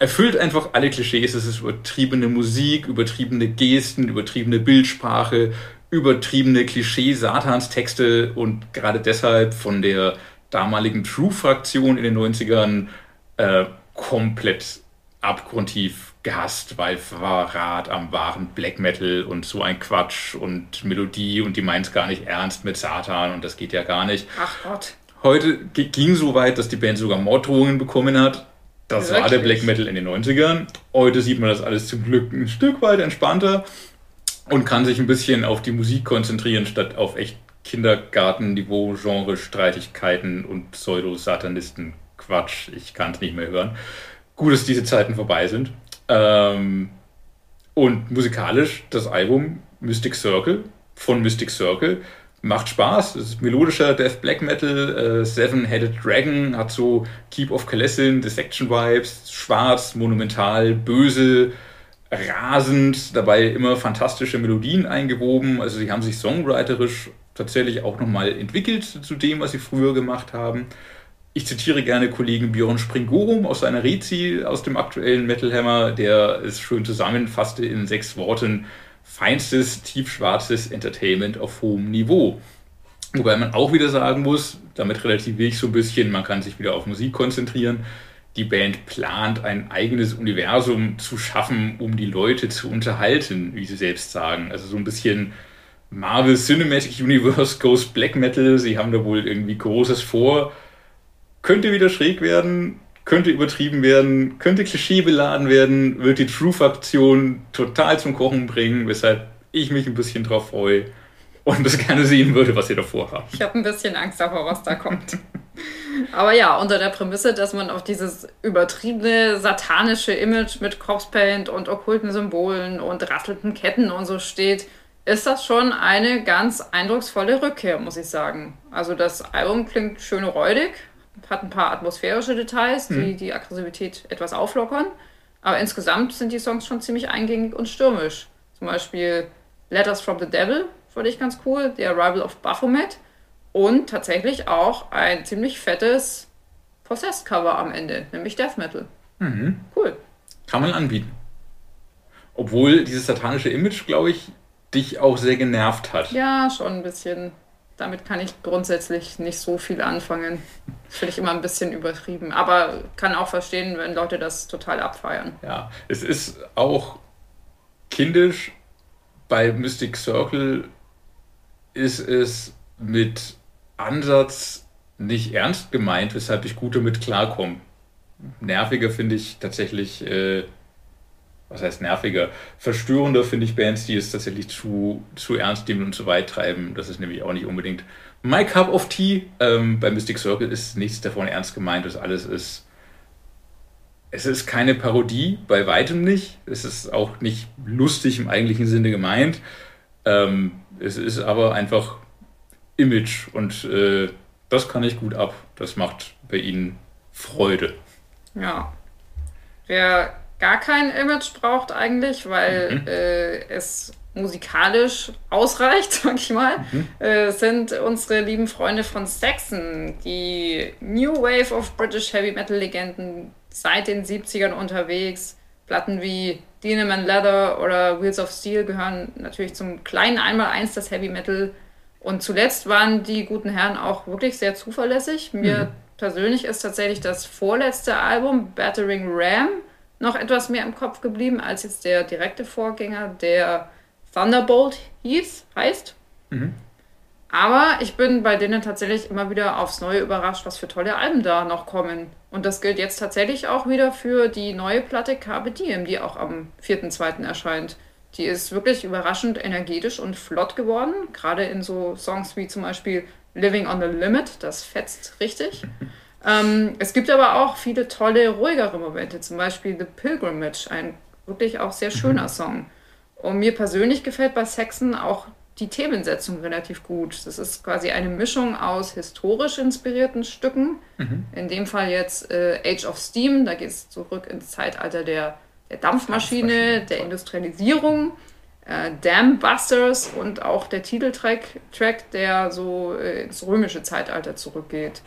Speaker 1: erfüllt einfach alle Klischees. Es ist übertriebene Musik, übertriebene Gesten, übertriebene Bildsprache, übertriebene Klischee-Satans-Texte und gerade deshalb von der damaligen True-Fraktion in den 90ern äh, komplett abgrundtief gehasst, weil Verrat am wahren Black Metal und so ein Quatsch und Melodie und die meint es gar nicht ernst mit Satan und das geht ja gar nicht.
Speaker 2: Ach Gott.
Speaker 1: Heute ging so weit, dass die Band sogar Morddrohungen bekommen hat. Das Wirklich? war der Black Metal in den 90ern. Heute sieht man das alles zum Glück ein Stück weit entspannter und kann sich ein bisschen auf die Musik konzentrieren, statt auf echt Kindergartenniveau, Genre-Streitigkeiten und Pseudo-Satanisten-Quatsch. Ich kann es nicht mehr hören. Gut, dass diese Zeiten vorbei sind. Ähm, und musikalisch das Album Mystic Circle von Mystic Circle macht Spaß. Es ist melodischer Death Black Metal. Äh, Seven-Headed Dragon hat so Keep of Kalessin, Dissection Vibes, schwarz, monumental, böse, rasend, dabei immer fantastische Melodien eingewoben. Also sie haben sich songwriterisch tatsächlich auch nochmal entwickelt zu dem, was sie früher gemacht haben. Ich zitiere gerne Kollegen Björn Springorum aus seiner Rezi aus dem aktuellen Metal Hammer, der es schön zusammenfasste in sechs Worten: feinstes, tiefschwarzes Entertainment auf hohem Niveau. Wobei man auch wieder sagen muss, damit relativiere ich so ein bisschen, man kann sich wieder auf Musik konzentrieren. Die Band plant ein eigenes Universum zu schaffen, um die Leute zu unterhalten, wie sie selbst sagen. Also so ein bisschen Marvel Cinematic Universe Ghost Black Metal. Sie haben da wohl irgendwie Großes vor könnte wieder schräg werden, könnte übertrieben werden, könnte klischeebeladen werden, wird die True-Faktion total zum Kochen bringen, weshalb ich mich ein bisschen drauf freue und das gerne sehen würde, was ihr davor habt.
Speaker 2: Ich habe ein bisschen Angst davor, was da kommt. [laughs] Aber ja, unter der Prämisse, dass man auf dieses übertriebene satanische Image mit Corpse und okkulten Symbolen und rasselnden Ketten und so steht, ist das schon eine ganz eindrucksvolle Rückkehr, muss ich sagen. Also das Album klingt schön räudig, hat ein paar atmosphärische Details, die mhm. die Aggressivität etwas auflockern. Aber insgesamt sind die Songs schon ziemlich eingängig und stürmisch. Zum Beispiel Letters from the Devil fand ich ganz cool, The Arrival of Baphomet und tatsächlich auch ein ziemlich fettes Possessed-Cover am Ende, nämlich Death Metal.
Speaker 1: Mhm. Cool. Kann man anbieten. Obwohl dieses satanische Image, glaube ich, dich auch sehr genervt hat.
Speaker 2: Ja, schon ein bisschen damit kann ich grundsätzlich nicht so viel anfangen. Finde ich immer ein bisschen übertrieben. Aber kann auch verstehen, wenn Leute das total abfeiern.
Speaker 1: Ja, es ist auch kindisch. Bei Mystic Circle ist es mit Ansatz nicht ernst gemeint, weshalb ich gut damit klarkomme. Nerviger finde ich tatsächlich äh, was heißt nerviger, verstörender finde ich Bands, die es tatsächlich zu, zu ernst nehmen und zu weit treiben. Das ist nämlich auch nicht unbedingt My Cup of Tea. Ähm, bei Mystic Circle ist nichts davon ernst gemeint. Das alles ist. Es ist keine Parodie, bei weitem nicht. Es ist auch nicht lustig im eigentlichen Sinne gemeint. Ähm, es ist aber einfach Image und äh, das kann ich gut ab. Das macht bei ihnen Freude.
Speaker 2: Ja. Wer gar kein Image braucht eigentlich, weil mhm. äh, es musikalisch ausreicht, [laughs] sag ich mal, mhm. äh, sind unsere lieben Freunde von Saxon, die New Wave of British Heavy Metal Legenden seit den 70ern unterwegs. Platten wie Dinaman Leather oder Wheels of Steel gehören natürlich zum kleinen Einmaleins des Heavy Metal. Und zuletzt waren die guten Herren auch wirklich sehr zuverlässig. Mir mhm. persönlich ist tatsächlich das vorletzte Album, Battering Ram, noch etwas mehr im Kopf geblieben als jetzt der direkte Vorgänger, der Thunderbolt hieß, heißt. Mhm. Aber ich bin bei denen tatsächlich immer wieder aufs Neue überrascht, was für tolle Alben da noch kommen. Und das gilt jetzt tatsächlich auch wieder für die neue Platte Carpe Diem, die auch am 4.2. erscheint. Die ist wirklich überraschend energetisch und flott geworden, gerade in so Songs wie zum Beispiel Living on the Limit, das fetzt richtig. [laughs] Ähm, es gibt aber auch viele tolle, ruhigere Momente, zum Beispiel The Pilgrimage, ein wirklich auch sehr schöner mhm. Song. Und mir persönlich gefällt bei Saxon auch die Themensetzung relativ gut. Das ist quasi eine Mischung aus historisch inspirierten Stücken. Mhm. In dem Fall jetzt äh, Age of Steam, da geht es zurück ins Zeitalter der, der Dampfmaschine, Dampfmaschine, der Industrialisierung. äh, Dam Busters und auch der Titeltrack, Track, der so äh, ins römische Zeitalter zurückgeht.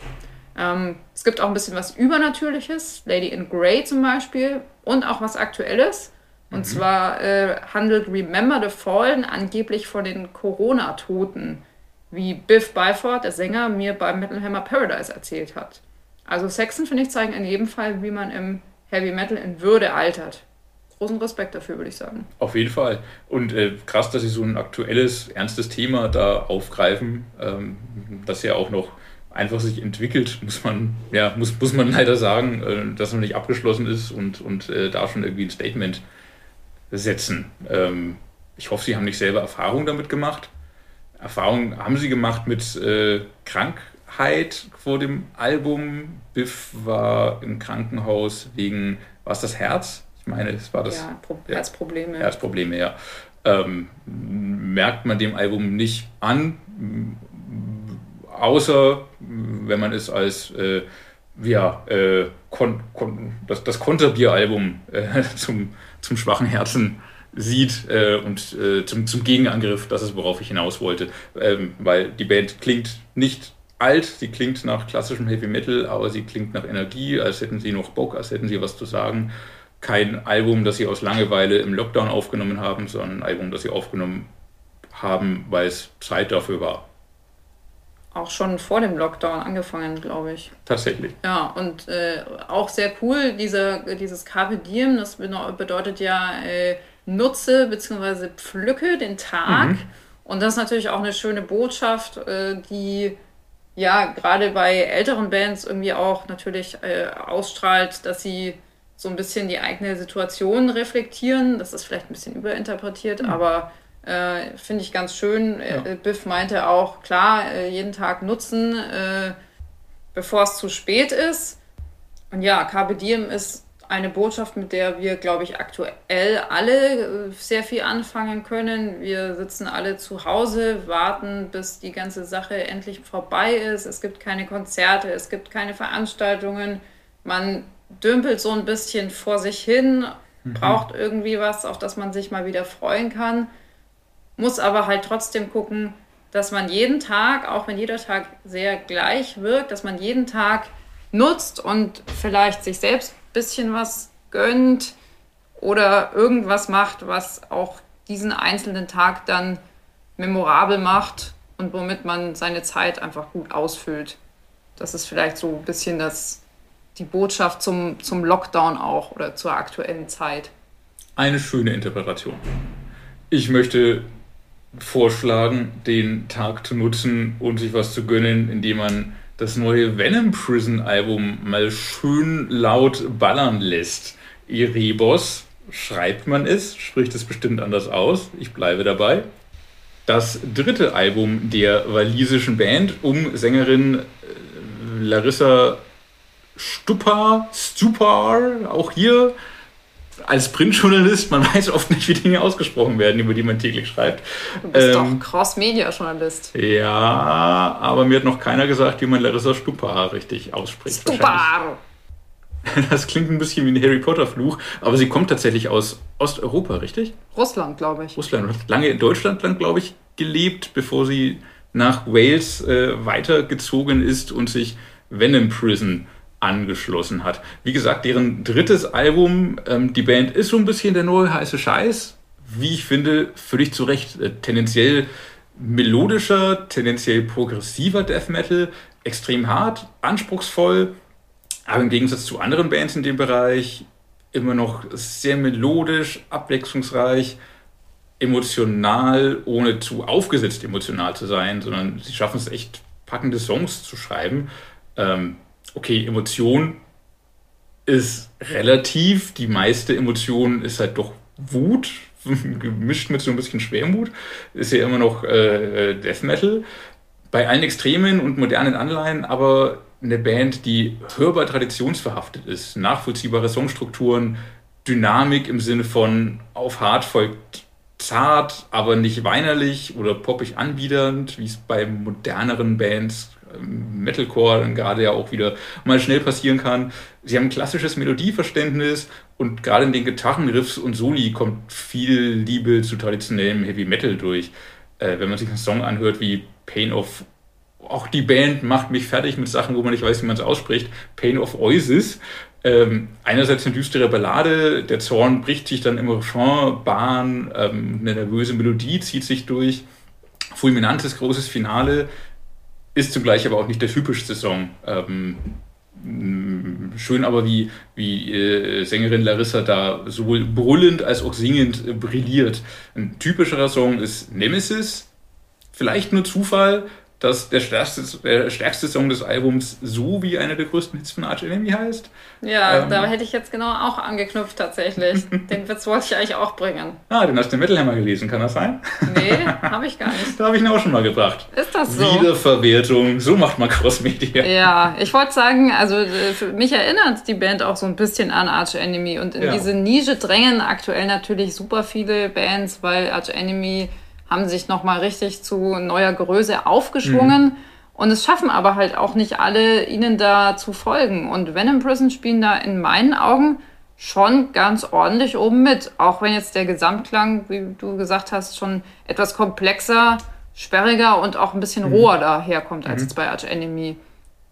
Speaker 2: Ähm, es gibt auch ein bisschen was Übernatürliches, Lady in Grey zum Beispiel, und auch was Aktuelles. Und mhm. zwar äh, handelt Remember the Fallen angeblich von den Corona-Toten, wie Biff Byford, der Sänger, mir beim Metal Hammer Paradise erzählt hat. Also Saxon, finde ich, zeigen in jedem Fall, wie man im Heavy Metal in Würde altert. Großen Respekt dafür, würde ich sagen.
Speaker 1: Auf jeden Fall. Und äh, krass, dass sie so ein aktuelles, ernstes Thema da aufgreifen, ähm, das ja auch noch einfach sich entwickelt, muss man, ja, muss, muss man leider sagen, äh, dass noch nicht abgeschlossen ist und, und äh, da schon irgendwie ein Statement setzen. Ähm, ich hoffe, Sie haben nicht selber Erfahrung damit gemacht. Erfahrung haben Sie gemacht mit äh, Krankheit vor dem Album. Biff war im Krankenhaus wegen, war es das Herz? Meine, es war das.
Speaker 2: Ja, Pro Herzprobleme.
Speaker 1: Herzprobleme, ja. Ähm, merkt man dem Album nicht an, außer wenn man es als äh, ja, äh, kon, kon, das, das Konterbier-Album äh, [laughs] zum, zum schwachen Herzen sieht äh, und äh, zum, zum Gegenangriff, das ist, worauf ich hinaus wollte. Ähm, weil die Band klingt nicht alt, sie klingt nach klassischem Heavy Metal, aber sie klingt nach Energie, als hätten sie noch Bock, als hätten sie was zu sagen. Kein Album, das sie aus Langeweile im Lockdown aufgenommen haben, sondern ein Album, das sie aufgenommen haben, weil es Zeit dafür war
Speaker 2: auch schon vor dem Lockdown angefangen, glaube ich.
Speaker 1: Tatsächlich.
Speaker 2: Ja, und äh, auch sehr cool, diese, dieses Carpe Diem, das bedeutet ja äh, nutze bzw. pflücke den Tag. Mhm. Und das ist natürlich auch eine schöne Botschaft, äh, die ja gerade bei älteren Bands irgendwie auch natürlich äh, ausstrahlt, dass sie so ein bisschen die eigene Situation reflektieren. Das ist vielleicht ein bisschen überinterpretiert, mhm. aber äh, Finde ich ganz schön. Äh, ja. Biff meinte auch, klar, äh, jeden Tag nutzen, äh, bevor es zu spät ist. Und ja, Carpe Diem ist eine Botschaft, mit der wir, glaube ich, aktuell alle sehr viel anfangen können. Wir sitzen alle zu Hause, warten, bis die ganze Sache endlich vorbei ist. Es gibt keine Konzerte, es gibt keine Veranstaltungen. Man dümpelt so ein bisschen vor sich hin, mhm. braucht irgendwie was, auf das man sich mal wieder freuen kann muss aber halt trotzdem gucken, dass man jeden Tag, auch wenn jeder Tag sehr gleich wirkt, dass man jeden Tag nutzt und vielleicht sich selbst ein bisschen was gönnt oder irgendwas macht, was auch diesen einzelnen Tag dann memorabel macht und womit man seine Zeit einfach gut ausfüllt. Das ist vielleicht so ein bisschen das, die Botschaft zum, zum Lockdown auch oder zur aktuellen Zeit.
Speaker 1: Eine schöne Interpretation. Ich möchte vorschlagen, den Tag zu nutzen und sich was zu gönnen, indem man das neue Venom Prison Album mal schön laut ballern lässt. Erebos schreibt man es, spricht es bestimmt anders aus. Ich bleibe dabei. Das dritte Album der walisischen Band um Sängerin äh, Larissa Stupar, Stupar, auch hier als Printjournalist, man [laughs] weiß oft nicht, wie Dinge ausgesprochen werden, über die man täglich schreibt.
Speaker 2: Du bist ähm, doch Cross-Media-Journalist.
Speaker 1: Ja, aber mir hat noch keiner gesagt, wie man Larissa Stupar richtig ausspricht.
Speaker 2: Stupar! [laughs]
Speaker 1: Das klingt ein bisschen wie ein Harry Potter-Fluch, aber sie kommt tatsächlich aus Osteuropa, richtig?
Speaker 2: Russland, glaube ich.
Speaker 1: Russland. Hat lange in Deutschland, glaube ich, gelebt, bevor sie nach Wales äh, weitergezogen ist und sich Venom Prison angeschlossen hat. Wie gesagt, deren drittes Album, ähm, die Band ist so ein bisschen der neue heiße Scheiß. Wie ich finde, völlig zu Recht. Äh, tendenziell melodischer, tendenziell progressiver Death Metal, extrem hart, anspruchsvoll, aber im Gegensatz zu anderen Bands in dem Bereich immer noch sehr melodisch, abwechslungsreich, emotional, ohne zu aufgesetzt emotional zu sein, sondern sie schaffen es echt packende Songs zu schreiben. Ähm, okay, Emotion ist relativ. Die meiste Emotion ist halt doch Wut, [laughs] gemischt mit so ein bisschen Schwermut. Ist ja immer noch äh, Death Metal. Bei allen Extremen und modernen Anleihen, aber eine Band, die hörbar traditionsverhaftet ist, nachvollziehbare Songstrukturen, Dynamik im Sinne von auf hart folgt zart, aber nicht weinerlich oder poppig anbiedernd, wie es bei moderneren Bands Metalcore dann gerade ja auch wieder mal schnell passieren kann. Sie haben ein klassisches Melodieverständnis und gerade in den Gitarrenriffs und Soli kommt viel Liebe zu traditionellem Heavy Metal durch. Äh, wenn man sich einen Song anhört wie Pain of auch die Band macht mich fertig mit Sachen, wo man nicht weiß, wie man es ausspricht. Pain of Oasis. Ähm, einerseits eine düstere Ballade, der Zorn bricht sich dann im Refrain, Bahn, ähm, eine nervöse Melodie zieht sich durch. Fulminantes großes Finale ist zugleich aber auch nicht der typischste Song. Ähm, schön aber, wie, wie äh, Sängerin Larissa da sowohl brüllend als auch singend äh, brilliert. Ein typischerer Song ist Nemesis. Vielleicht nur Zufall, dass der stärkste, der stärkste Song des Albums so wie einer der größten Hits von Arch Enemy heißt.
Speaker 2: Ja, ähm, da hätte ich jetzt genau auch angeknüpft tatsächlich. [laughs] den Witz wollte ich eigentlich auch bringen.
Speaker 1: Ah, den hast du im Metal Hammer gelesen, kann das sein?
Speaker 2: Nee, [laughs] habe ich gar nicht.
Speaker 1: da habe ich ihn auch schon mal gebracht.
Speaker 2: Ist das so?
Speaker 1: Wiederverwertung, so macht man Crossmedia.
Speaker 2: Ja, ich wollte sagen, also äh, für mich erinnert die Band auch so ein bisschen an Arch Enemy und in ja. diese Nische drängen aktuell natürlich super viele Bands, weil Arch Enemy haben sich nochmal richtig zu neuer Größe aufgeschwungen. Mhm. Und es schaffen aber halt auch nicht alle, ihnen da zu folgen. Und Venom Prison spielen da in meinen Augen schon ganz ordentlich oben mit. Auch wenn jetzt der Gesamtklang, wie du gesagt hast, schon etwas komplexer, sperriger und auch ein bisschen mhm. roher daherkommt als mhm. jetzt bei Arch Enemy.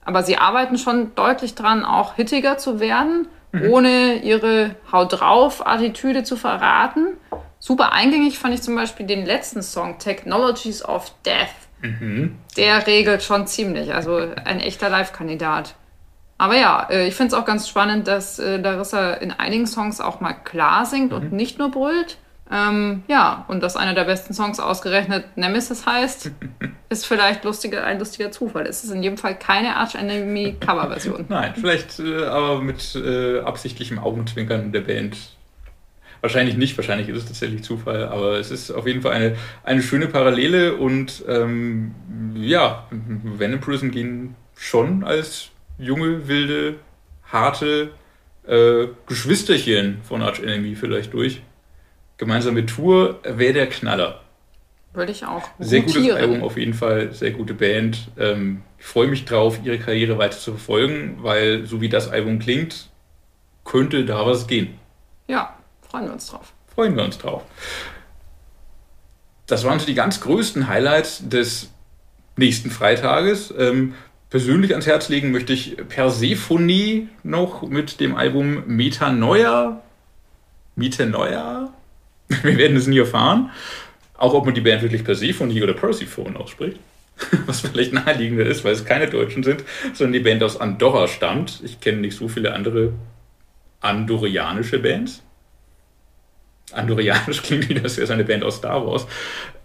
Speaker 2: Aber sie arbeiten schon deutlich dran, auch hittiger zu werden, mhm. ohne ihre Haut drauf Attitüde zu verraten. Super eingängig fand ich zum Beispiel den letzten Song, Technologies of Death. Mhm. Der regelt schon ziemlich, also ein echter Live-Kandidat. Aber ja, äh, ich finde es auch ganz spannend, dass äh, Larissa in einigen Songs auch mal klar singt mhm. und nicht nur brüllt. Ähm, ja, und dass einer der besten Songs ausgerechnet Nemesis heißt, [laughs] ist vielleicht lustiger, ein lustiger Zufall. Es ist in jedem Fall keine Arch Enemy Coverversion. [laughs]
Speaker 1: Nein, vielleicht äh, aber mit äh, absichtlichem Augenzwinkern der Band Wahrscheinlich nicht, wahrscheinlich ist es tatsächlich Zufall, aber es ist auf jeden Fall eine, eine schöne Parallele und ähm, ja, Venom Prison gehen schon als junge, wilde, harte äh, Geschwisterchen von Arch Enemy vielleicht durch. Gemeinsame Tour wäre der Knaller.
Speaker 2: Würde ich auch.
Speaker 1: Sehr gutes Album auf jeden Fall, sehr gute Band. Ähm, ich freue mich drauf, ihre Karriere weiter zu verfolgen, weil so wie das Album klingt, könnte da was gehen.
Speaker 2: Ja, Freuen wir uns drauf.
Speaker 1: Freuen wir uns drauf. Das waren so die ganz größten Highlights des nächsten Freitages. Ähm, persönlich ans Herz legen möchte ich Persephone noch mit dem Album Metanoia. Metanoia? [laughs] Wir werden es nie erfahren. Auch ob man die Band wirklich Persephone oder Persephone ausspricht. [laughs] Was vielleicht naheliegender ist, weil es keine Deutschen sind, sondern die Band aus Andorra stammt. Ich kenne nicht so viele andere andorianische Bands. Andorianisch [laughs] klingt wie das wäre eine Band aus Star Wars.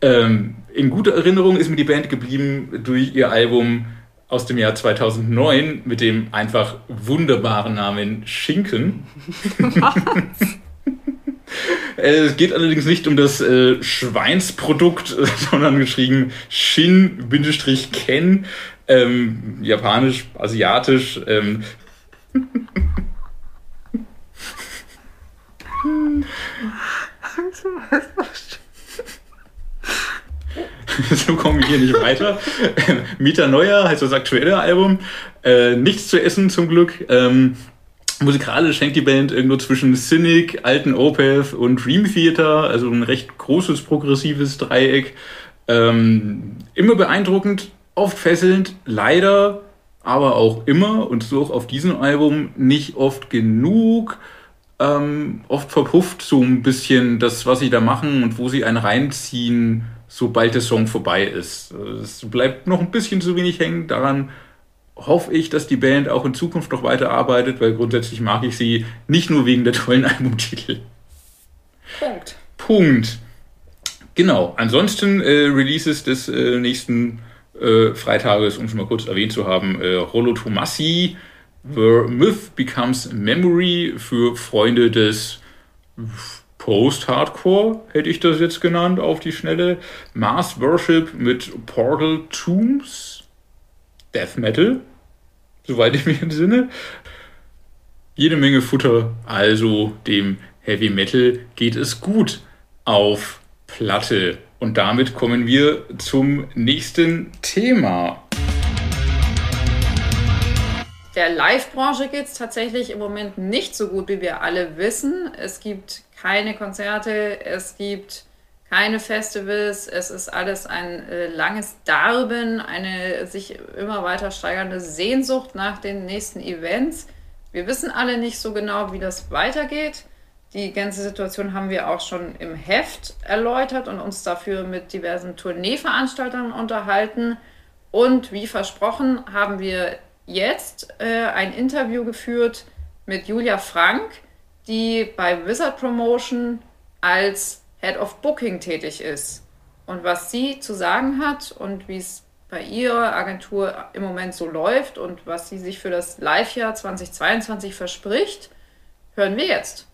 Speaker 1: Ähm, in guter Erinnerung ist mir die Band geblieben durch ihr Album aus dem Jahr 2009 mit dem einfach wunderbaren Namen Schinken. Was? [laughs] es geht allerdings nicht um das äh, Schweinsprodukt, [laughs] sondern geschrieben Shin-Ken, ähm, japanisch, asiatisch. Ähm, [laughs] so kommen wir hier nicht weiter. Mieter Neuer heißt das aktuelle Album. Äh, nichts zu essen zum Glück. Ähm, musikalisch hängt die Band irgendwo zwischen Cynic, alten Opeth und Dream Theater, also ein recht großes progressives Dreieck. Ähm, immer beeindruckend, oft fesselnd, leider, aber auch immer und so auch auf diesem Album nicht oft genug ähm, oft verpufft so ein bisschen das, was sie da machen und wo sie einen reinziehen, sobald der Song vorbei ist. Es bleibt noch ein bisschen zu wenig hängen. Daran hoffe ich, dass die Band auch in Zukunft noch weiter arbeitet, weil grundsätzlich mag ich sie nicht nur wegen der tollen [laughs] Albumtitel.
Speaker 2: Punkt.
Speaker 1: Punkt. Genau. Ansonsten äh, Releases des äh, nächsten äh, Freitages, um schon mal kurz erwähnt zu haben, äh, Rollo Tomassi, The Myth Becomes Memory für Freunde des Post-Hardcore, hätte ich das jetzt genannt, auf die Schnelle. Mars Worship mit Portal Tombs. Death Metal, soweit ich mich entsinne. Jede Menge Futter, also dem Heavy Metal geht es gut auf Platte. Und damit kommen wir zum nächsten Thema.
Speaker 2: Der Live-Branche geht es tatsächlich im Moment nicht so gut, wie wir alle wissen. Es gibt keine Konzerte, es gibt keine Festivals, es ist alles ein äh, langes Darben, eine sich immer weiter steigernde Sehnsucht nach den nächsten Events. Wir wissen alle nicht so genau, wie das weitergeht. Die ganze Situation haben wir auch schon im Heft erläutert und uns dafür mit diversen Tourneeveranstaltern unterhalten. Und wie versprochen haben wir jetzt äh, ein Interview geführt mit Julia Frank, die bei Wizard Promotion als Head of Booking tätig ist. Und was sie zu sagen hat und wie es bei ihrer Agentur im Moment so läuft und was sie sich für das Live-Jahr 2022 verspricht, hören wir jetzt.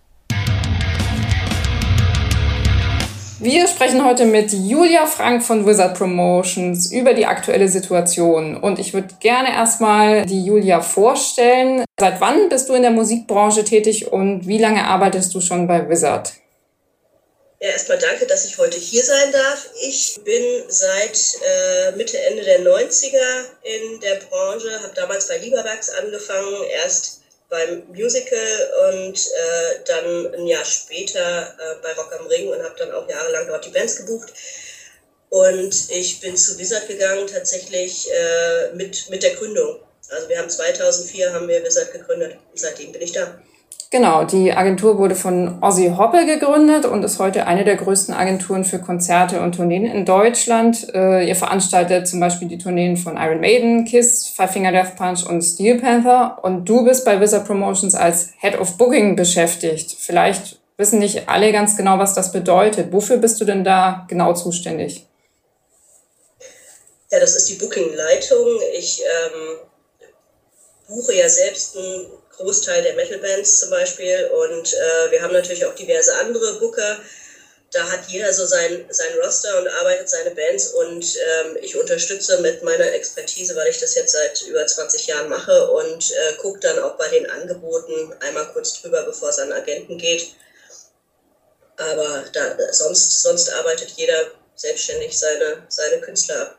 Speaker 2: Wir sprechen heute mit Julia Frank von Wizard Promotions über die aktuelle Situation. Und ich würde gerne erstmal die Julia vorstellen. Seit wann bist du in der Musikbranche tätig und wie lange arbeitest du schon bei Wizard?
Speaker 3: Ja, erstmal danke, dass ich heute hier sein darf. Ich bin seit äh, Mitte, Ende der 90er in der Branche, habe damals bei Lieberwerks angefangen, erst beim Musical und äh, dann ein Jahr später äh, bei Rock am Ring und habe dann auch jahrelang dort die Bands gebucht. Und ich bin zu Wizard gegangen tatsächlich äh, mit, mit der Gründung. Also wir haben 2004 haben wir Wizard gegründet. Seitdem bin ich da.
Speaker 2: Genau, die Agentur wurde von Ozzy Hoppe gegründet und ist heute eine der größten Agenturen für Konzerte und Tourneen in Deutschland. Äh, ihr veranstaltet zum Beispiel die Tourneen von Iron Maiden, Kiss, Five Finger Death Punch und Steel Panther. Und du bist bei Wizard Promotions als Head of Booking beschäftigt. Vielleicht wissen nicht alle ganz genau, was das bedeutet. Wofür bist du denn da genau zuständig?
Speaker 3: Ja, das ist die Booking-Leitung. Ich ähm, buche ja selbst ein Großteil der Metal-Bands zum Beispiel. Und äh, wir haben natürlich auch diverse andere Booker. Da hat jeder so sein, sein Roster und arbeitet seine Bands und ähm, ich unterstütze mit meiner Expertise, weil ich das jetzt seit über 20 Jahren mache und äh, gucke dann auch bei den Angeboten einmal kurz drüber, bevor es an Agenten geht. Aber da, sonst, sonst arbeitet jeder selbstständig seine, seine Künstler ab.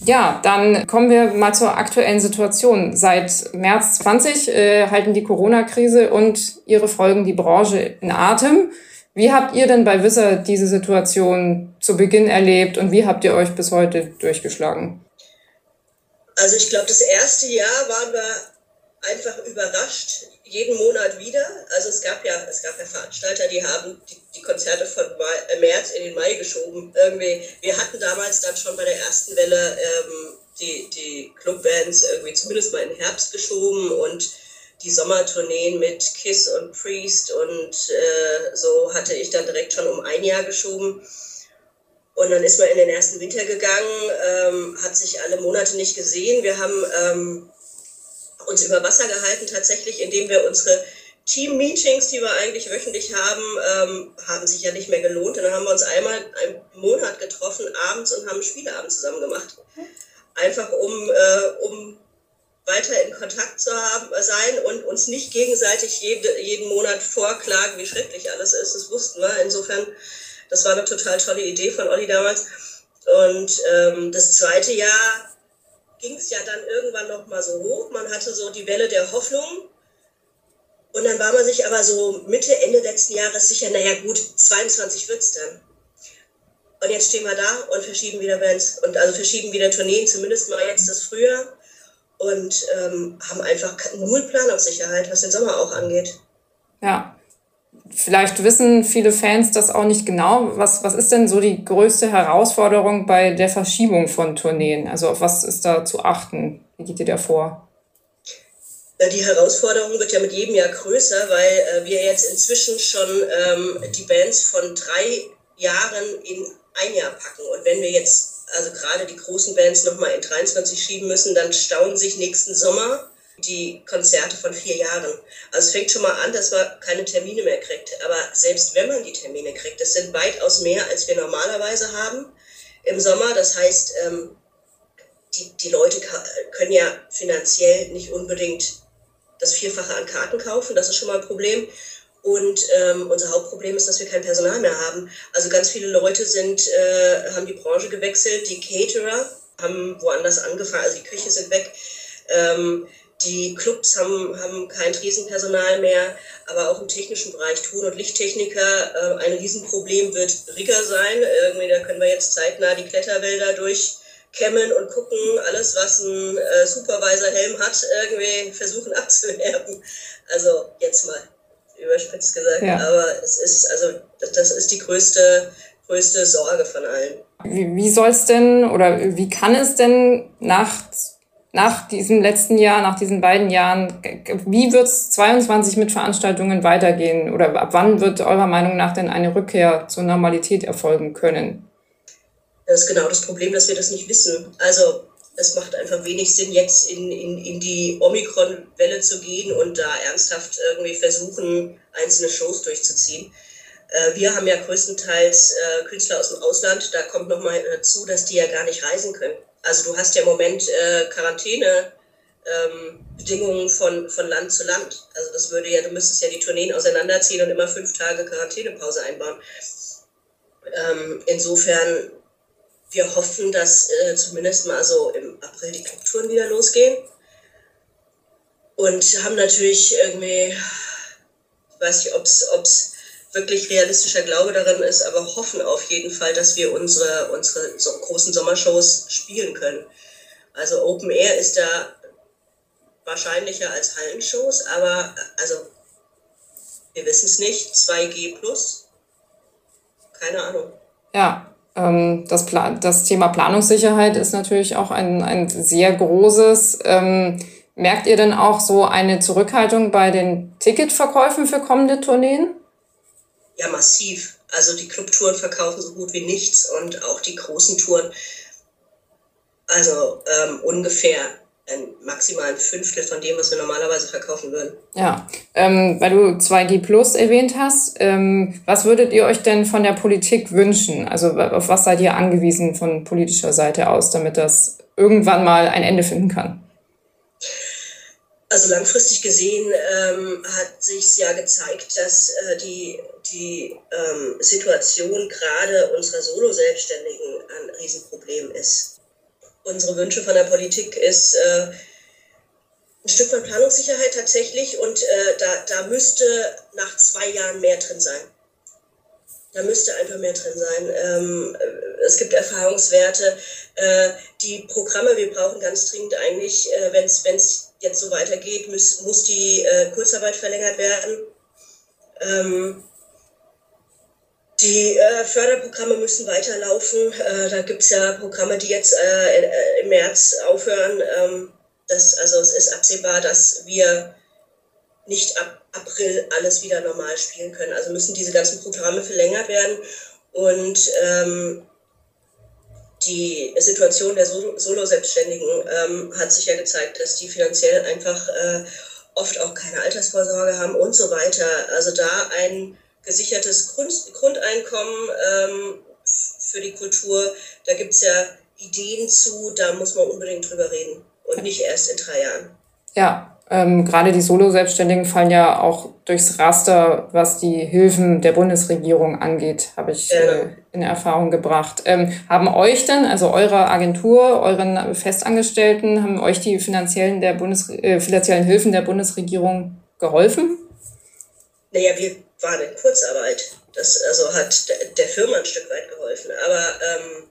Speaker 2: Ja, dann kommen wir mal zur aktuellen Situation. Seit März 20 äh, halten die Corona-Krise und ihre Folgen die Branche in Atem. Wie habt ihr denn bei Wisser diese Situation zu Beginn erlebt und wie habt ihr euch bis heute durchgeschlagen?
Speaker 3: Also ich glaube, das erste Jahr waren wir einfach überrascht, jeden Monat wieder. Also es gab ja, es gab ja Veranstalter, die haben die, die Konzerte von Mai, äh, März in den Mai geschoben. Irgendwie, wir hatten damals dann schon bei der ersten Welle ähm, die, die Clubbands irgendwie zumindest mal in den Herbst geschoben und die Sommertourneen mit Kiss und Priest und äh, so hatte ich dann direkt schon um ein Jahr geschoben. Und dann ist man in den ersten Winter gegangen, ähm, hat sich alle Monate nicht gesehen. Wir haben ähm, uns über Wasser gehalten, tatsächlich, indem wir unsere Team-Meetings, die wir eigentlich wöchentlich haben, ähm, haben sich ja nicht mehr gelohnt. Und dann haben wir uns einmal einen Monat getroffen, abends und haben Spieleabend zusammen gemacht. Einfach um, äh, um weiter in Kontakt zu haben, äh, sein und uns nicht gegenseitig jede, jeden Monat vorklagen, wie schrecklich alles ist. Das wussten wir. Insofern, das war eine total tolle Idee von Olli damals. Und ähm, das zweite Jahr ging es ja dann irgendwann noch mal so hoch. Man hatte so die Welle der Hoffnung. Und dann war man sich aber so Mitte, Ende letzten Jahres sicher, naja gut, 22 wird es dann. Und jetzt stehen wir da und verschieben wieder Bands und also verschieben wieder Tourneen, zumindest mal jetzt das Frühjahr. Und ähm, haben einfach null Planungssicherheit, was den Sommer auch angeht.
Speaker 2: Ja, Vielleicht wissen viele Fans das auch nicht genau. Was, was ist denn so die größte Herausforderung bei der Verschiebung von Tourneen? Also auf was ist da zu achten? Wie geht ihr da vor?
Speaker 3: Die Herausforderung wird ja mit jedem Jahr größer, weil äh, wir jetzt inzwischen schon ähm, die Bands von drei Jahren in ein Jahr packen. Und wenn wir jetzt also gerade die großen Bands nochmal in 23 schieben müssen, dann stauen sich nächsten Sommer die Konzerte von vier Jahren. Also es fängt schon mal an, dass man keine Termine mehr kriegt. Aber selbst wenn man die Termine kriegt, das sind weitaus mehr, als wir normalerweise haben im Sommer. Das heißt, ähm, die, die Leute können ja finanziell nicht unbedingt das Vierfache an Karten kaufen. Das ist schon mal ein Problem. Und ähm, unser Hauptproblem ist, dass wir kein Personal mehr haben. Also ganz viele Leute sind, äh, haben die Branche gewechselt. Die Caterer haben woanders angefangen. Also die Küche sind weg. Ähm, die Clubs haben, haben kein Tresenpersonal mehr, aber auch im technischen Bereich Ton- und Lichttechniker. Äh, ein Riesenproblem wird Rigger sein. Irgendwie, da können wir jetzt zeitnah die Kletterwälder durchkämmen und gucken, alles, was ein äh, Supervisor-Helm hat, irgendwie versuchen [laughs] abzuwerben. Also jetzt mal überspitzt gesagt. Ja. Aber es ist, also das ist die größte, größte Sorge von allen.
Speaker 2: Wie, wie soll es denn oder wie kann es denn nach nach diesem letzten Jahr, nach diesen beiden Jahren, wie wird es 22 mit Veranstaltungen weitergehen? Oder ab wann wird eurer Meinung nach denn eine Rückkehr zur Normalität erfolgen können?
Speaker 3: Das ist genau das Problem, dass wir das nicht wissen. Also es macht einfach wenig Sinn, jetzt in, in, in die Omikron-Welle zu gehen und da ernsthaft irgendwie versuchen, einzelne Shows durchzuziehen. Äh, wir haben ja größtenteils äh, Künstler aus dem Ausland. Da kommt nochmal dazu, dass die ja gar nicht reisen können. Also du hast ja im Moment äh, Quarantäne. Ähm, von, von Land zu Land. Also das würde ja, du müsstest ja die Tourneen auseinanderziehen und immer fünf Tage Quarantänepause einbauen. Ähm, insofern, wir hoffen, dass äh, zumindest mal so im April die Clubtouren wieder losgehen. Und haben natürlich irgendwie, ich weiß nicht, ob es wirklich realistischer Glaube darin ist, aber hoffen auf jeden Fall, dass wir unsere, unsere so großen Sommershows spielen können. Also Open Air ist da wahrscheinlicher als Hallenshows, aber also wir wissen es nicht. 2G plus? Keine Ahnung.
Speaker 2: Ja, ähm, das, das Thema Planungssicherheit ist natürlich auch ein, ein sehr großes. Ähm, merkt ihr denn auch so eine Zurückhaltung bei den Ticketverkäufen für kommende Tourneen?
Speaker 3: Ja, massiv. Also die Clubtouren verkaufen so gut wie nichts und auch die großen Touren, also ähm, ungefähr ein maximal ein Fünftel von dem, was wir normalerweise verkaufen würden.
Speaker 2: Ja, ähm, weil du 2G Plus erwähnt hast, ähm, was würdet ihr euch denn von der Politik wünschen? Also auf was seid ihr angewiesen von politischer Seite aus, damit das irgendwann mal ein Ende finden kann?
Speaker 3: Also langfristig gesehen ähm, hat sich ja gezeigt, dass äh, die, die ähm, Situation gerade unserer Solo-Selbstständigen ein Riesenproblem ist. Unsere Wünsche von der Politik ist äh, ein Stück von Planungssicherheit tatsächlich und äh, da, da müsste nach zwei Jahren mehr drin sein. Da müsste einfach mehr drin sein. Ähm, es gibt Erfahrungswerte. Äh, die Programme, wir brauchen ganz dringend eigentlich, äh, wenn es jetzt so weitergeht, muss, muss die äh, Kurzarbeit verlängert werden. Ähm, die äh, Förderprogramme müssen weiterlaufen. Äh, da gibt es ja Programme, die jetzt äh, äh, im März aufhören. Ähm, das, also es ist absehbar, dass wir nicht ab April alles wieder normal spielen können. Also müssen diese ganzen Programme verlängert werden. Und ähm, die Situation der Solo-Selbstständigen ähm, hat sich ja gezeigt, dass die finanziell einfach äh, oft auch keine Altersvorsorge haben und so weiter. Also da ein gesichertes Grund, Grundeinkommen ähm, für die Kultur, da gibt es ja Ideen zu, da muss man unbedingt drüber reden und nicht erst in drei Jahren.
Speaker 2: Ja, ähm, Gerade die Solo-Selbstständigen fallen ja auch durchs Raster, was die Hilfen der Bundesregierung angeht, habe ich äh, in Erfahrung gebracht. Ähm, haben euch denn, also eure Agentur, euren Festangestellten, haben euch die finanziellen, der Bundes äh, finanziellen Hilfen der Bundesregierung geholfen?
Speaker 3: Naja, wir waren in Kurzarbeit. Das also hat der Firma ein Stück weit geholfen. Aber, ähm,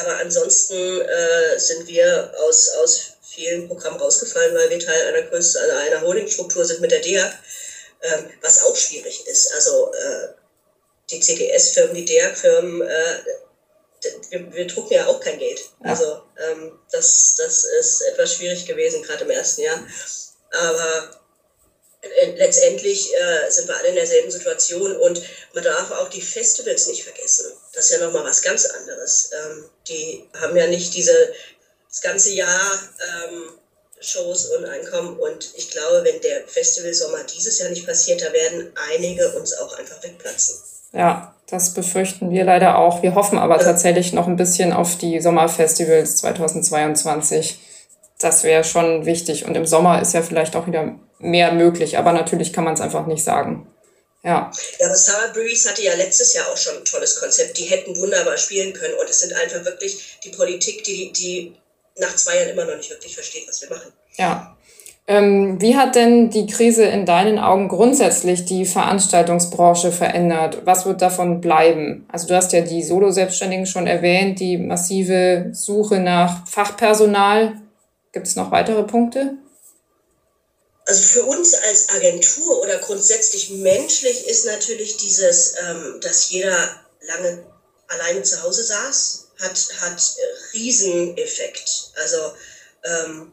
Speaker 3: aber ansonsten äh, sind wir aus, aus vielen Programmen rausgefallen, weil wir Teil einer größten, also einer Holdingstruktur sind mit der DEAG, ähm, was auch schwierig ist. Also äh, die CDS-Firmen, die DEAG-Firmen, äh, wir, wir, drucken ja auch kein Geld. Ja. Also ähm, das, das ist etwas schwierig gewesen, gerade im ersten Jahr. Aber äh, letztendlich äh, sind wir alle in derselben Situation und man darf auch die Festivals nicht vergessen. Das ist ja nochmal was ganz anderes. Ähm, die haben ja nicht diese das ganze Jahr ähm, Shows und Einkommen. Und ich glaube, wenn der Festival Sommer dieses Jahr nicht passiert, da werden einige uns auch einfach wegplatzen.
Speaker 2: Ja, das befürchten wir leider auch. Wir hoffen aber ja. tatsächlich noch ein bisschen auf die Sommerfestivals 2022. Das wäre schon wichtig. Und im Sommer ist ja vielleicht auch wieder mehr möglich, aber natürlich kann man es einfach nicht sagen. Ja.
Speaker 3: Ja, aber Sarah Breeze hatte ja letztes Jahr auch schon ein tolles Konzept. Die hätten wunderbar spielen können. Und es sind einfach wirklich die Politik, die, die nach zwei Jahren immer noch nicht wirklich versteht, was wir machen.
Speaker 2: Ja. Ähm, wie hat denn die Krise in deinen Augen grundsätzlich die Veranstaltungsbranche verändert? Was wird davon bleiben? Also du hast ja die Solo-Selbstständigen schon erwähnt, die massive Suche nach Fachpersonal. Gibt es noch weitere Punkte?
Speaker 3: Also für uns als Agentur oder grundsätzlich menschlich ist natürlich dieses, ähm, dass jeder lange alleine zu Hause saß, hat, hat Rieseneffekt. Also ähm,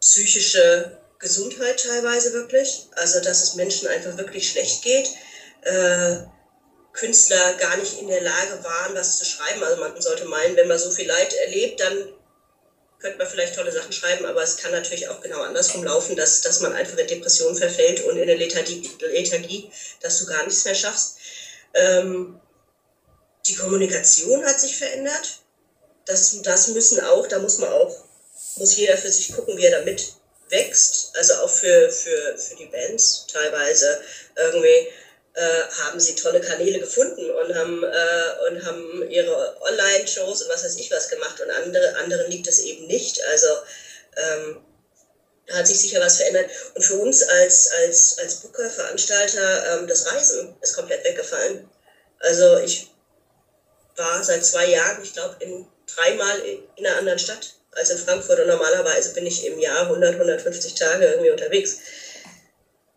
Speaker 3: psychische Gesundheit teilweise wirklich, also dass es Menschen einfach wirklich schlecht geht. Äh, Künstler gar nicht in der Lage waren, was zu schreiben. Also man sollte meinen, wenn man so viel Leid erlebt, dann könnte man vielleicht tolle Sachen schreiben, aber es kann natürlich auch genau andersrum laufen, dass, dass man einfach in Depressionen verfällt und in der Lethargie, Lethargie dass du gar nichts mehr schaffst. Ähm, die Kommunikation hat sich verändert. Das, das müssen auch, da muss man auch muss jeder für sich gucken, wie er damit wächst. Also auch für, für, für die Bands teilweise irgendwie äh, haben sie tolle Kanäle gefunden und haben, äh, und haben ihre Online-Shows und was weiß ich was gemacht und andere, anderen liegt es eben nicht. Also ähm, da hat sich sicher was verändert. Und für uns als, als, als Booker, Veranstalter, ähm, das Reisen ist komplett weggefallen. Also ich war seit zwei Jahren, ich glaube, in dreimal in einer anderen Stadt als in Frankfurt und normalerweise bin ich im Jahr 100, 150 Tage irgendwie unterwegs.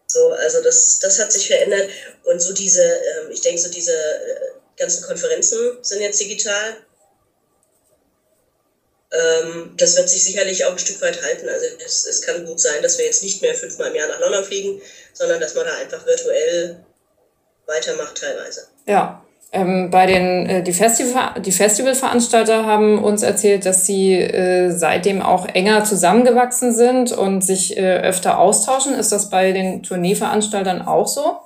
Speaker 3: So, also das, das hat sich verändert und so diese, ähm, ich denke, so diese äh, ganzen Konferenzen sind jetzt digital. Ähm, das wird sich sicherlich auch ein Stück weit halten. Also es, es kann gut sein, dass wir jetzt nicht mehr fünfmal im Jahr nach London fliegen, sondern dass man da einfach virtuell weitermacht teilweise.
Speaker 2: Ja, ähm, bei den äh, die, Festival, die Festivalveranstalter haben uns erzählt, dass sie äh, seitdem auch enger zusammengewachsen sind und sich äh, öfter austauschen. Ist das bei den Tourneeveranstaltern auch so?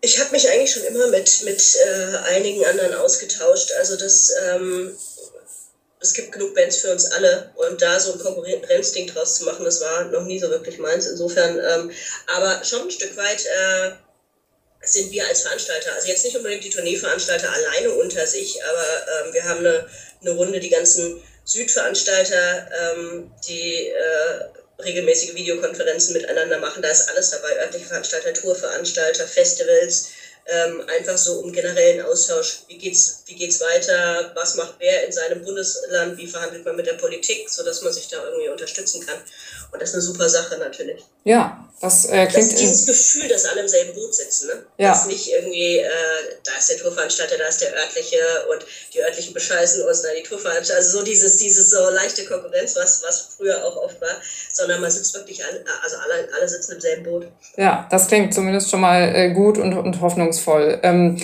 Speaker 3: Ich habe mich eigentlich schon immer mit, mit äh, einigen anderen ausgetauscht. Also das, ähm, es gibt genug Bands für uns alle und da so ein Konkurrenzding draus zu machen, das war noch nie so wirklich meins. Insofern, ähm, aber schon ein Stück weit äh, sind wir als Veranstalter, also jetzt nicht unbedingt die Tourneeveranstalter alleine unter sich, aber ähm, wir haben eine, eine Runde, die ganzen Südveranstalter, ähm, die äh, regelmäßige Videokonferenzen miteinander machen. Da ist alles dabei, örtliche Veranstalter, Tourveranstalter, Festivals, ähm, einfach so um generellen Austausch. Wie geht's, wie geht's weiter? Was macht wer in seinem Bundesland? Wie verhandelt man mit der Politik, sodass man sich da irgendwie unterstützen kann? Und das ist eine super Sache natürlich.
Speaker 2: Ja, das äh, klingt.
Speaker 3: Das dieses Gefühl, dass alle im selben Boot sitzen, ne? Ja. Dass nicht irgendwie, äh, da ist der Tourveranstalter, da ist der örtliche und die örtlichen bescheißen uns, da die Tourveranstalter. Also so dieses, dieses so leichte Konkurrenz, was, was früher auch oft war, sondern man sitzt wirklich, alle, also alle, alle sitzen im selben Boot.
Speaker 2: Ja, das klingt zumindest schon mal äh, gut und, und hoffnungsvoll. Ähm,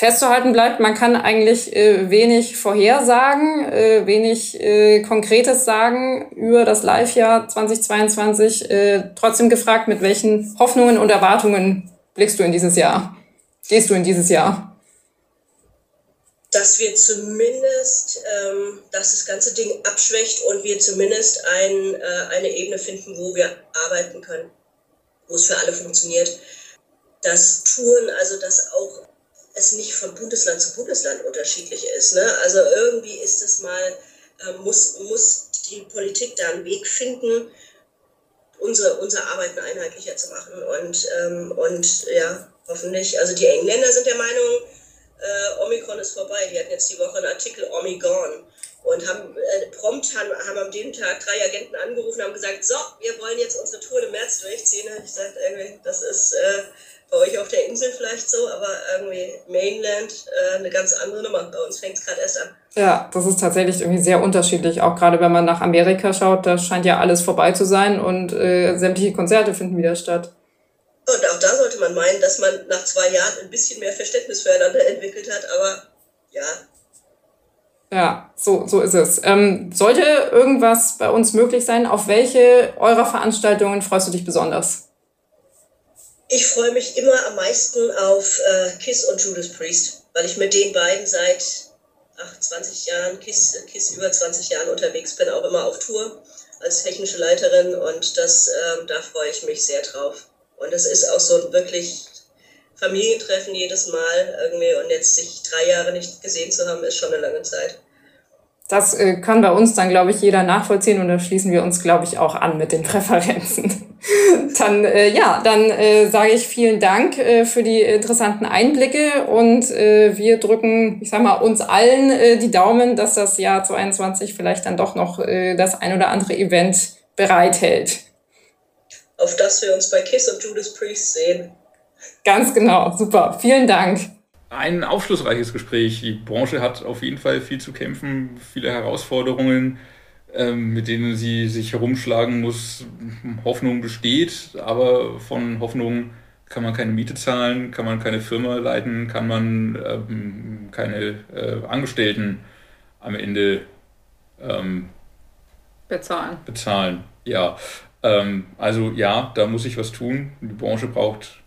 Speaker 2: festzuhalten bleibt, man kann eigentlich äh, wenig vorhersagen, äh, wenig äh, Konkretes sagen über das Live-Jahr 2022. Äh, trotzdem gefragt, mit welchen Hoffnungen und Erwartungen blickst du in dieses Jahr? Gehst du in dieses Jahr?
Speaker 3: Dass wir zumindest, ähm, dass das ganze Ding abschwächt und wir zumindest ein, äh, eine Ebene finden, wo wir arbeiten können, wo es für alle funktioniert. Das Touren, also das auch es nicht von Bundesland zu Bundesland unterschiedlich ist. Ne? Also irgendwie ist es mal, äh, muss, muss die Politik da einen Weg finden, unsere, unsere Arbeiten einheitlicher zu machen. Und, ähm, und ja, hoffentlich, also die Engländer sind der Meinung, äh, Omikron ist vorbei. Die hatten jetzt die Woche einen Artikel Omikron und haben äh, prompt haben, haben am dem Tag drei Agenten angerufen und haben gesagt, so, wir wollen jetzt unsere Tour im März durchziehen. Und ich sagte irgendwie, das ist äh, bei euch auf der Insel vielleicht so, aber irgendwie Mainland äh, eine ganz andere Nummer. Bei uns fängt es gerade erst an.
Speaker 2: Ja, das ist tatsächlich irgendwie sehr unterschiedlich. Auch gerade wenn man nach Amerika schaut, da scheint ja alles vorbei zu sein und äh, sämtliche Konzerte finden wieder statt.
Speaker 3: Und auch da sollte man meinen, dass man nach zwei Jahren ein bisschen mehr Verständnis füreinander entwickelt hat, aber. Ja,
Speaker 2: so, so ist es. Ähm, sollte irgendwas bei uns möglich sein, auf welche eurer Veranstaltungen freust du dich besonders?
Speaker 3: Ich freue mich immer am meisten auf äh, Kiss und Judas Priest, weil ich mit den beiden seit ach, 20 Jahren, Kiss, Kiss über 20 Jahren unterwegs bin, auch immer auf Tour als technische Leiterin und das, äh, da freue ich mich sehr drauf. Und es ist auch so ein wirklich Familientreffen jedes Mal irgendwie und jetzt sich drei Jahre nicht gesehen zu haben, ist schon eine lange Zeit.
Speaker 2: Das äh, kann bei uns dann, glaube ich, jeder nachvollziehen und da schließen wir uns, glaube ich, auch an mit den [laughs] Präferenzen. dann, äh, ja, dann äh, sage ich vielen Dank äh, für die interessanten Einblicke und äh, wir drücken, ich sag mal, uns allen äh, die Daumen, dass das Jahr 22 vielleicht dann doch noch das ein oder andere Event bereithält.
Speaker 3: Auf das wir uns bei Kiss of Judas Priest sehen.
Speaker 2: Ganz genau, super. Vielen Dank
Speaker 1: ein aufschlussreiches Gespräch. Die Branche hat auf jeden Fall viel zu kämpfen, viele Herausforderungen, ähm, mit denen sie sich herumschlagen muss. Hoffnung besteht, aber von Hoffnung kann man keine Miete zahlen, kann man keine Firma leiten, kann man ähm, keine äh, Angestellten am Ende ähm,
Speaker 2: bezahlen.
Speaker 1: Bezahlen, ja. Ähm, also ja, da muss ich was tun. Die Branche braucht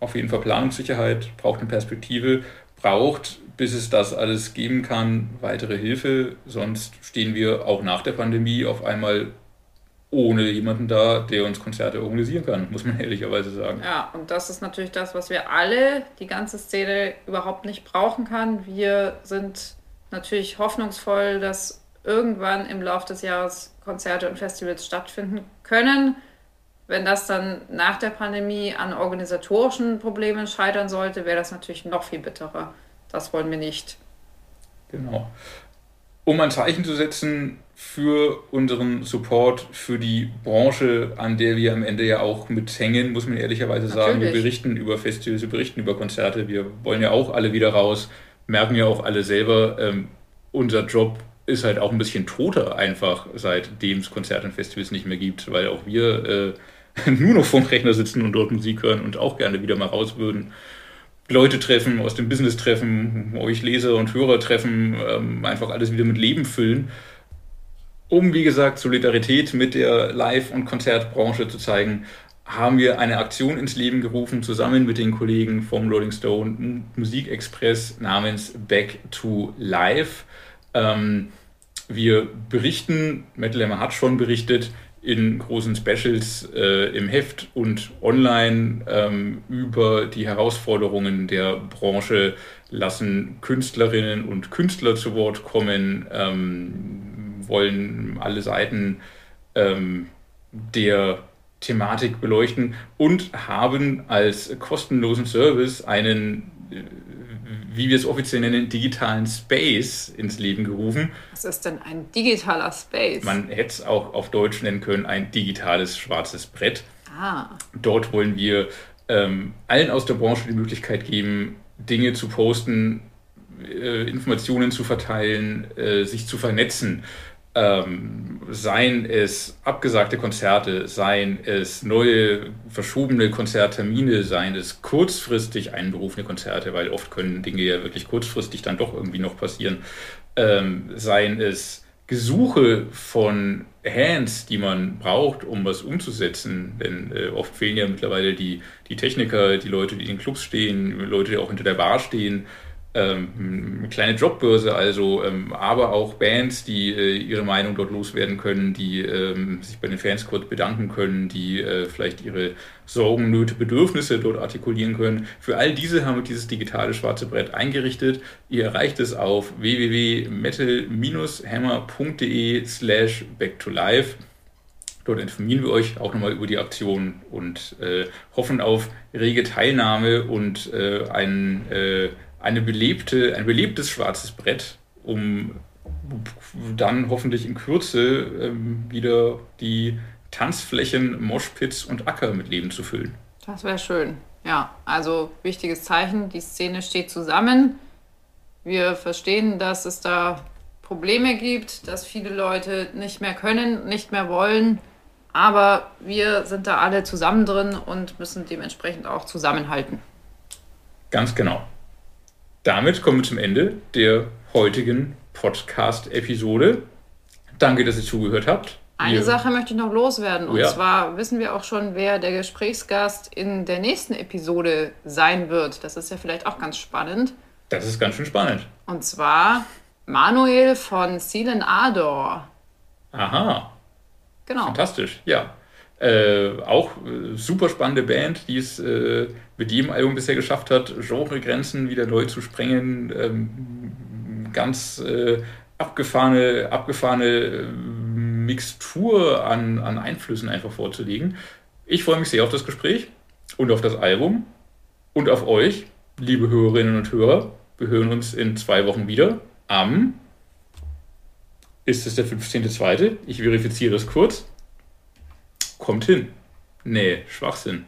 Speaker 1: auf jeden Fall Planungssicherheit, braucht eine Perspektive, braucht, bis es das alles geben kann, weitere Hilfe. Sonst stehen wir auch nach der Pandemie auf einmal ohne jemanden da, der uns Konzerte organisieren kann, muss man [laughs] ehrlicherweise sagen.
Speaker 2: Ja, und das ist natürlich das, was wir alle, die ganze Szene, überhaupt nicht brauchen kann. Wir sind natürlich hoffnungsvoll, dass irgendwann im Laufe des Jahres Konzerte und Festivals stattfinden können. Wenn das dann nach der Pandemie an organisatorischen Problemen scheitern sollte, wäre das natürlich noch viel bitterer. Das wollen wir nicht.
Speaker 1: Genau. Um ein Zeichen zu setzen für unseren Support für die Branche, an der wir am Ende ja auch mithängen, muss man ehrlicherweise sagen. Natürlich. Wir berichten über Festivals, wir berichten über Konzerte, wir wollen ja auch alle wieder raus, merken ja auch alle selber, ähm, unser Job ist halt auch ein bisschen toter einfach, seitdem es Konzerte und Festivals nicht mehr gibt, weil auch wir äh, [laughs] nur noch vorm Rechner sitzen und dort Musik hören und auch gerne wieder mal raus würden. Leute treffen, aus dem Business treffen, euch Leser und Hörer treffen, ähm, einfach alles wieder mit Leben füllen, um, wie gesagt, Solidarität mit der Live- und Konzertbranche zu zeigen, haben wir eine Aktion ins Leben gerufen, zusammen mit den Kollegen vom Rolling Stone Musikexpress namens Back to Live. Ähm, wir berichten, Metal Hammer hat schon berichtet, in großen Specials äh, im Heft und online ähm, über die Herausforderungen der Branche, lassen Künstlerinnen und Künstler zu Wort kommen, ähm, wollen alle Seiten ähm, der Thematik beleuchten und haben als kostenlosen Service einen äh, wie wir es offiziell nennen, digitalen Space ins Leben gerufen.
Speaker 2: Was ist denn ein digitaler Space?
Speaker 1: Man hätte es auch auf Deutsch nennen können, ein digitales schwarzes Brett.
Speaker 2: Ah.
Speaker 1: Dort wollen wir ähm, allen aus der Branche die Möglichkeit geben, Dinge zu posten, äh, Informationen zu verteilen, äh, sich zu vernetzen ähm, seien es abgesagte Konzerte, seien es neue verschobene Konzerttermine, seien es kurzfristig einberufene Konzerte, weil oft können Dinge ja wirklich kurzfristig dann doch irgendwie noch passieren, ähm, seien es Gesuche von Hands, die man braucht, um was umzusetzen. Denn äh, oft fehlen ja mittlerweile die, die Techniker, die Leute, die in Clubs stehen, Leute, die auch hinter der Bar stehen ähm, eine kleine Jobbörse, also ähm, aber auch Bands, die äh, ihre Meinung dort loswerden können, die ähm, sich bei den Fans kurz bedanken können, die äh, vielleicht ihre Sorgen, Nöte, Bedürfnisse dort artikulieren können. Für all diese haben wir dieses digitale schwarze Brett eingerichtet. Ihr erreicht es auf www.metal-hammer.de slash back to life. Dort informieren wir euch auch nochmal über die Aktion und äh, hoffen auf rege Teilnahme und äh, einen äh, eine belebte, ein belebtes schwarzes Brett, um dann hoffentlich in Kürze ähm, wieder die Tanzflächen, Moshpits und Acker mit Leben zu füllen.
Speaker 2: Das wäre schön. Ja, also wichtiges Zeichen, die Szene steht zusammen. Wir verstehen, dass es da Probleme gibt, dass viele Leute nicht mehr können, nicht mehr wollen. Aber wir sind da alle zusammen drin und müssen dementsprechend auch zusammenhalten.
Speaker 1: Ganz genau damit kommen wir zum Ende der heutigen Podcast-Episode. Danke, dass ihr zugehört habt.
Speaker 2: Eine wir Sache möchte ich noch loswerden. Und ja. zwar wissen wir auch schon, wer der Gesprächsgast in der nächsten Episode sein wird. Das ist ja vielleicht auch ganz spannend.
Speaker 1: Das ist ganz schön spannend.
Speaker 2: Und zwar Manuel von Seelen Ador.
Speaker 1: Aha.
Speaker 2: Genau.
Speaker 1: Fantastisch, ja. Äh, auch äh, super spannende Band, die es äh, mit jedem Album bisher geschafft hat, Genregrenzen wieder neu zu sprengen. Ähm, ganz äh, abgefahrene, abgefahrene äh, Mixtur an, an Einflüssen einfach vorzulegen. Ich freue mich sehr auf das Gespräch und auf das Album und auf euch, liebe Hörerinnen und Hörer. Wir hören uns in zwei Wochen wieder am. Ist es der 15.2.? Ich verifiziere das kurz. Kommt hin. Nee, Schwachsinn.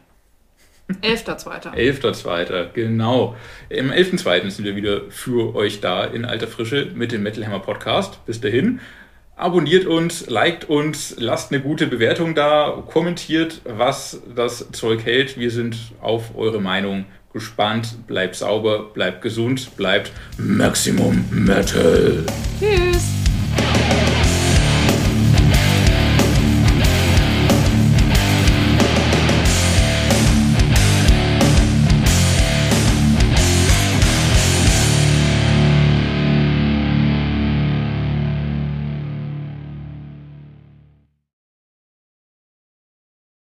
Speaker 2: 11.2.
Speaker 1: 11.2. Genau. Am 11.2. sind wir wieder für euch da in alter Frische mit dem Metal Hammer Podcast. Bis dahin. Abonniert uns, liked uns, lasst eine gute Bewertung da, kommentiert, was das Zeug hält. Wir sind auf eure Meinung gespannt. Bleibt sauber, bleibt gesund, bleibt Maximum Metal.
Speaker 2: Tschüss.